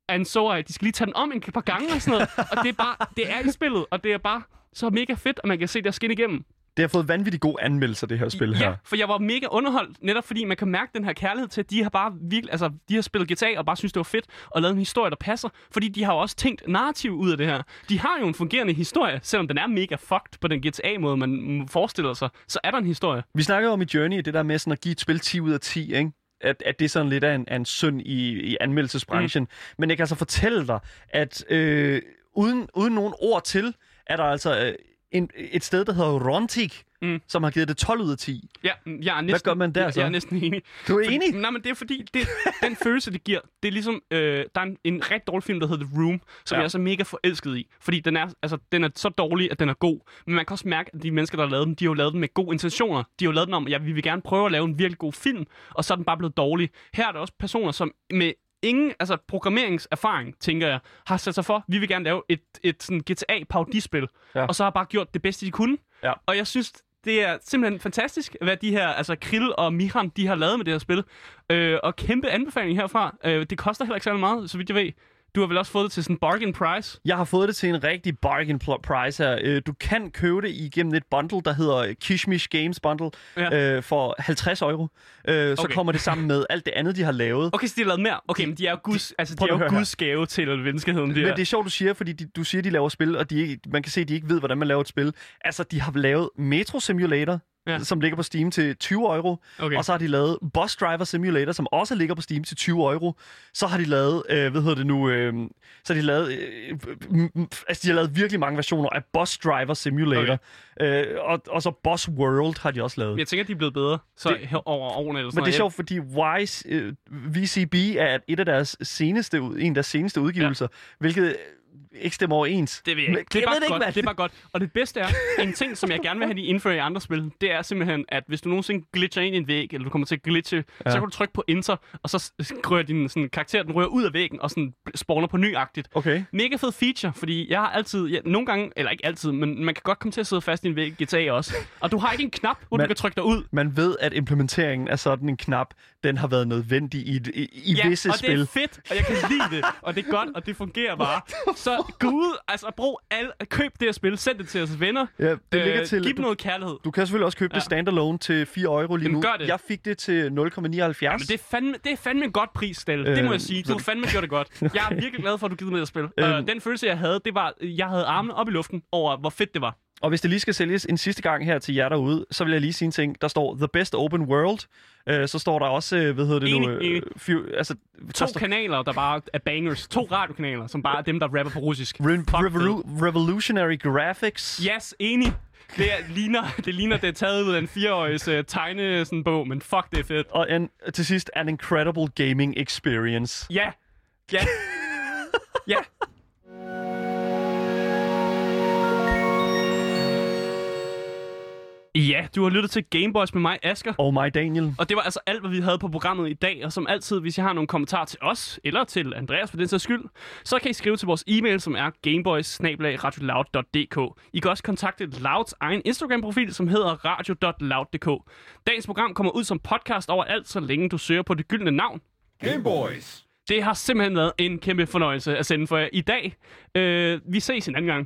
and so I, de skal lige tage den om en par gange og sådan noget. Og det er bare, det er i spillet, og det er bare så mega fedt, at man kan se det skinne igennem. det har fået vanvittigt gode anmeldelser, det her spil her. Ja, for jeg var mega underholdt, netop fordi man kan mærke den her kærlighed til, at de har bare virkelig, altså, de har spillet GTA og bare synes, det var fedt, og lavet en historie, der passer, fordi de har jo også tænkt narrativ ud af det her. De har jo en fungerende historie, selvom den er mega fucked på den GTA-måde, man forestiller sig, så er der en historie. Vi snakkede om i Journey, det der med sådan at give et spil 10 ud af 10, ikke? At, at det er sådan lidt af en, af en synd i, i anmeldelsesbranchen. Mm. Men jeg kan altså fortælle dig, at øh, uden, uden nogen ord til, er der altså øh, en, et sted, der hedder Rontik, Mm. som har givet det 12 ud af 10. Ja, jeg er næsten, gør man der jeg, så? Jeg er næsten enig. Du er Fordi- enig? Nej, men det er fordi, det, den følelse, det giver, det er ligesom, øh, der er en, en ret dårlig film, der hedder The Room, som Ja. jeg er så mega forelsket i. Fordi den er, altså, den er så dårlig, at den er god. Men man kan også mærke, at de mennesker, der har lavet den, de har jo lavet den med gode intentioner. De har jo lavet den om, at ja, vi vil gerne prøve at lave en virkelig god film, og så er den bare blevet dårlig. Her er der også personer, som med ingen altså programmeringserfaring, tænker jeg, har sat sig for, vi vil gerne lave et, et sådan GTA-parodispil, Ja. og så har bare gjort det bedste, de kunne. Ja. Og jeg synes, det er simpelthen fantastisk, hvad de her, altså Krill og Mihan, de har lavet med det her spil. Øh, og kæmpe anbefaling herfra. Øh, det koster heller ikke særlig meget, så vidt jeg ved. Du har vel også fået det til sådan en bargain price? Jeg har fået det til en rigtig bargain price her. Øh, Du kan købe det igennem et bundle, der hedder Kishmish Games Bundle, Ja. øh, for 50 euro. Øh, så Okay. kommer det sammen med alt det andet, de har lavet. Okay, så de har lavet mere. Okay, men de er jo guds, altså, de er jo guds gave til menneskeheden. De Men her. det er sjovt, du siger, fordi de, du siger, de laver spil, og de man kan se, at de ikke ved, hvordan man laver et spil. Altså, de har lavet Metro Simulator, Ja. som ligger på Steam til 20 euro. Okay. Og så har de lavet Bus Driver Simulator, som også ligger på Steam til 20 euro. Så har de lavet, øh, hvad hedder det nu, øh, så har de lavet, øh, altså de har lavet virkelig mange versioner af Bus Driver Simulator. Okay. Øh, og, og så Bus World har de også lavet. Men jeg tænker, at de er blevet bedre så Det- her over årene. Eller sådan Men det er sjovt, fordi Wise, øh, VCB er et af deres seneste, en af deres seneste udgivelser, ja. hvilket ikke stemmer overens. Det ved jeg ikke. Det er, jeg bare det godt. det er bare godt. Og det bedste er, en ting, som jeg gerne vil have, de indfører i andre spil, det er simpelthen, at hvis du nogensinde glitcher ind i en væg, eller du kommer til at glitche, ja. så kan du trykke på enter, og så rører din sådan, karakter, den rører ud af væggen, og sådan spawner på nyagtigt. Okay. Mega fed feature, fordi jeg har altid, ja, nogle gange, eller ikke altid, men man kan godt komme til at sidde fast i en væg i GTA også. Og du har ikke en knap, hvor Men- du kan trykke dig ud. Man ved, at implementeringen af sådan en knap, den har været nødvendig i, i, i Ja, visse og spil. det er fedt, og jeg kan lide det, og det er godt, og det fungerer bare. *laughs* Så gå ud, altså brug al, køb det her spil, send det til jeres venner. Ja, det ligger til- Giv du- noget kærlighed. Du kan selvfølgelig også købe ja. det standalone til 4 euro lige Jamen, nu. gør det. Jeg fik det til 0,79. Ja, men det er fandme, det er fandme en godt pris, Stelle. Øh, det må jeg sige. Du har fandme gjort det godt. Jeg er virkelig glad for, at du givet mig det at spille. Øhm. Øh, den følelse, jeg havde, det var, jeg havde armene op i luften over, hvor fedt det var. Og hvis det lige skal sælges en sidste gang her til jer derude, så vil jeg lige sige en ting. Der står The Best Open World. Øh, så står der også, øh, hvad hedder det nu? enig. few, altså, To der står, kanaler, der bare er bangers. To radiokanaler, som bare er dem, der rapper på russisk. Re- revolu- revolutionary Graphics. Yes, enig. Det, er, ligner, det ligner, det er taget ud af en fireårigs uh, tegne sådan bog, men fuck, det er fedt. Og en, til sidst, an incredible gaming experience. Ja. Ja. ja. Ja, du har lyttet til Gameboys med mig, Asker. Og mig, Daniel. Og det var altså alt, hvad vi havde på programmet i dag. Og som altid, hvis I har nogle kommentarer til os, eller til Andreas for den sags skyld, så kan I skrive til vores e-mail, som er gameboys I kan også kontakte Louds egen Instagram-profil, som hedder radio.loud.dk. Dagens program kommer ud som podcast overalt, så længe du søger på det gyldne navn. Gameboys! Det har simpelthen været en kæmpe fornøjelse at sende for jer i dag. Øh, vi ses en anden gang.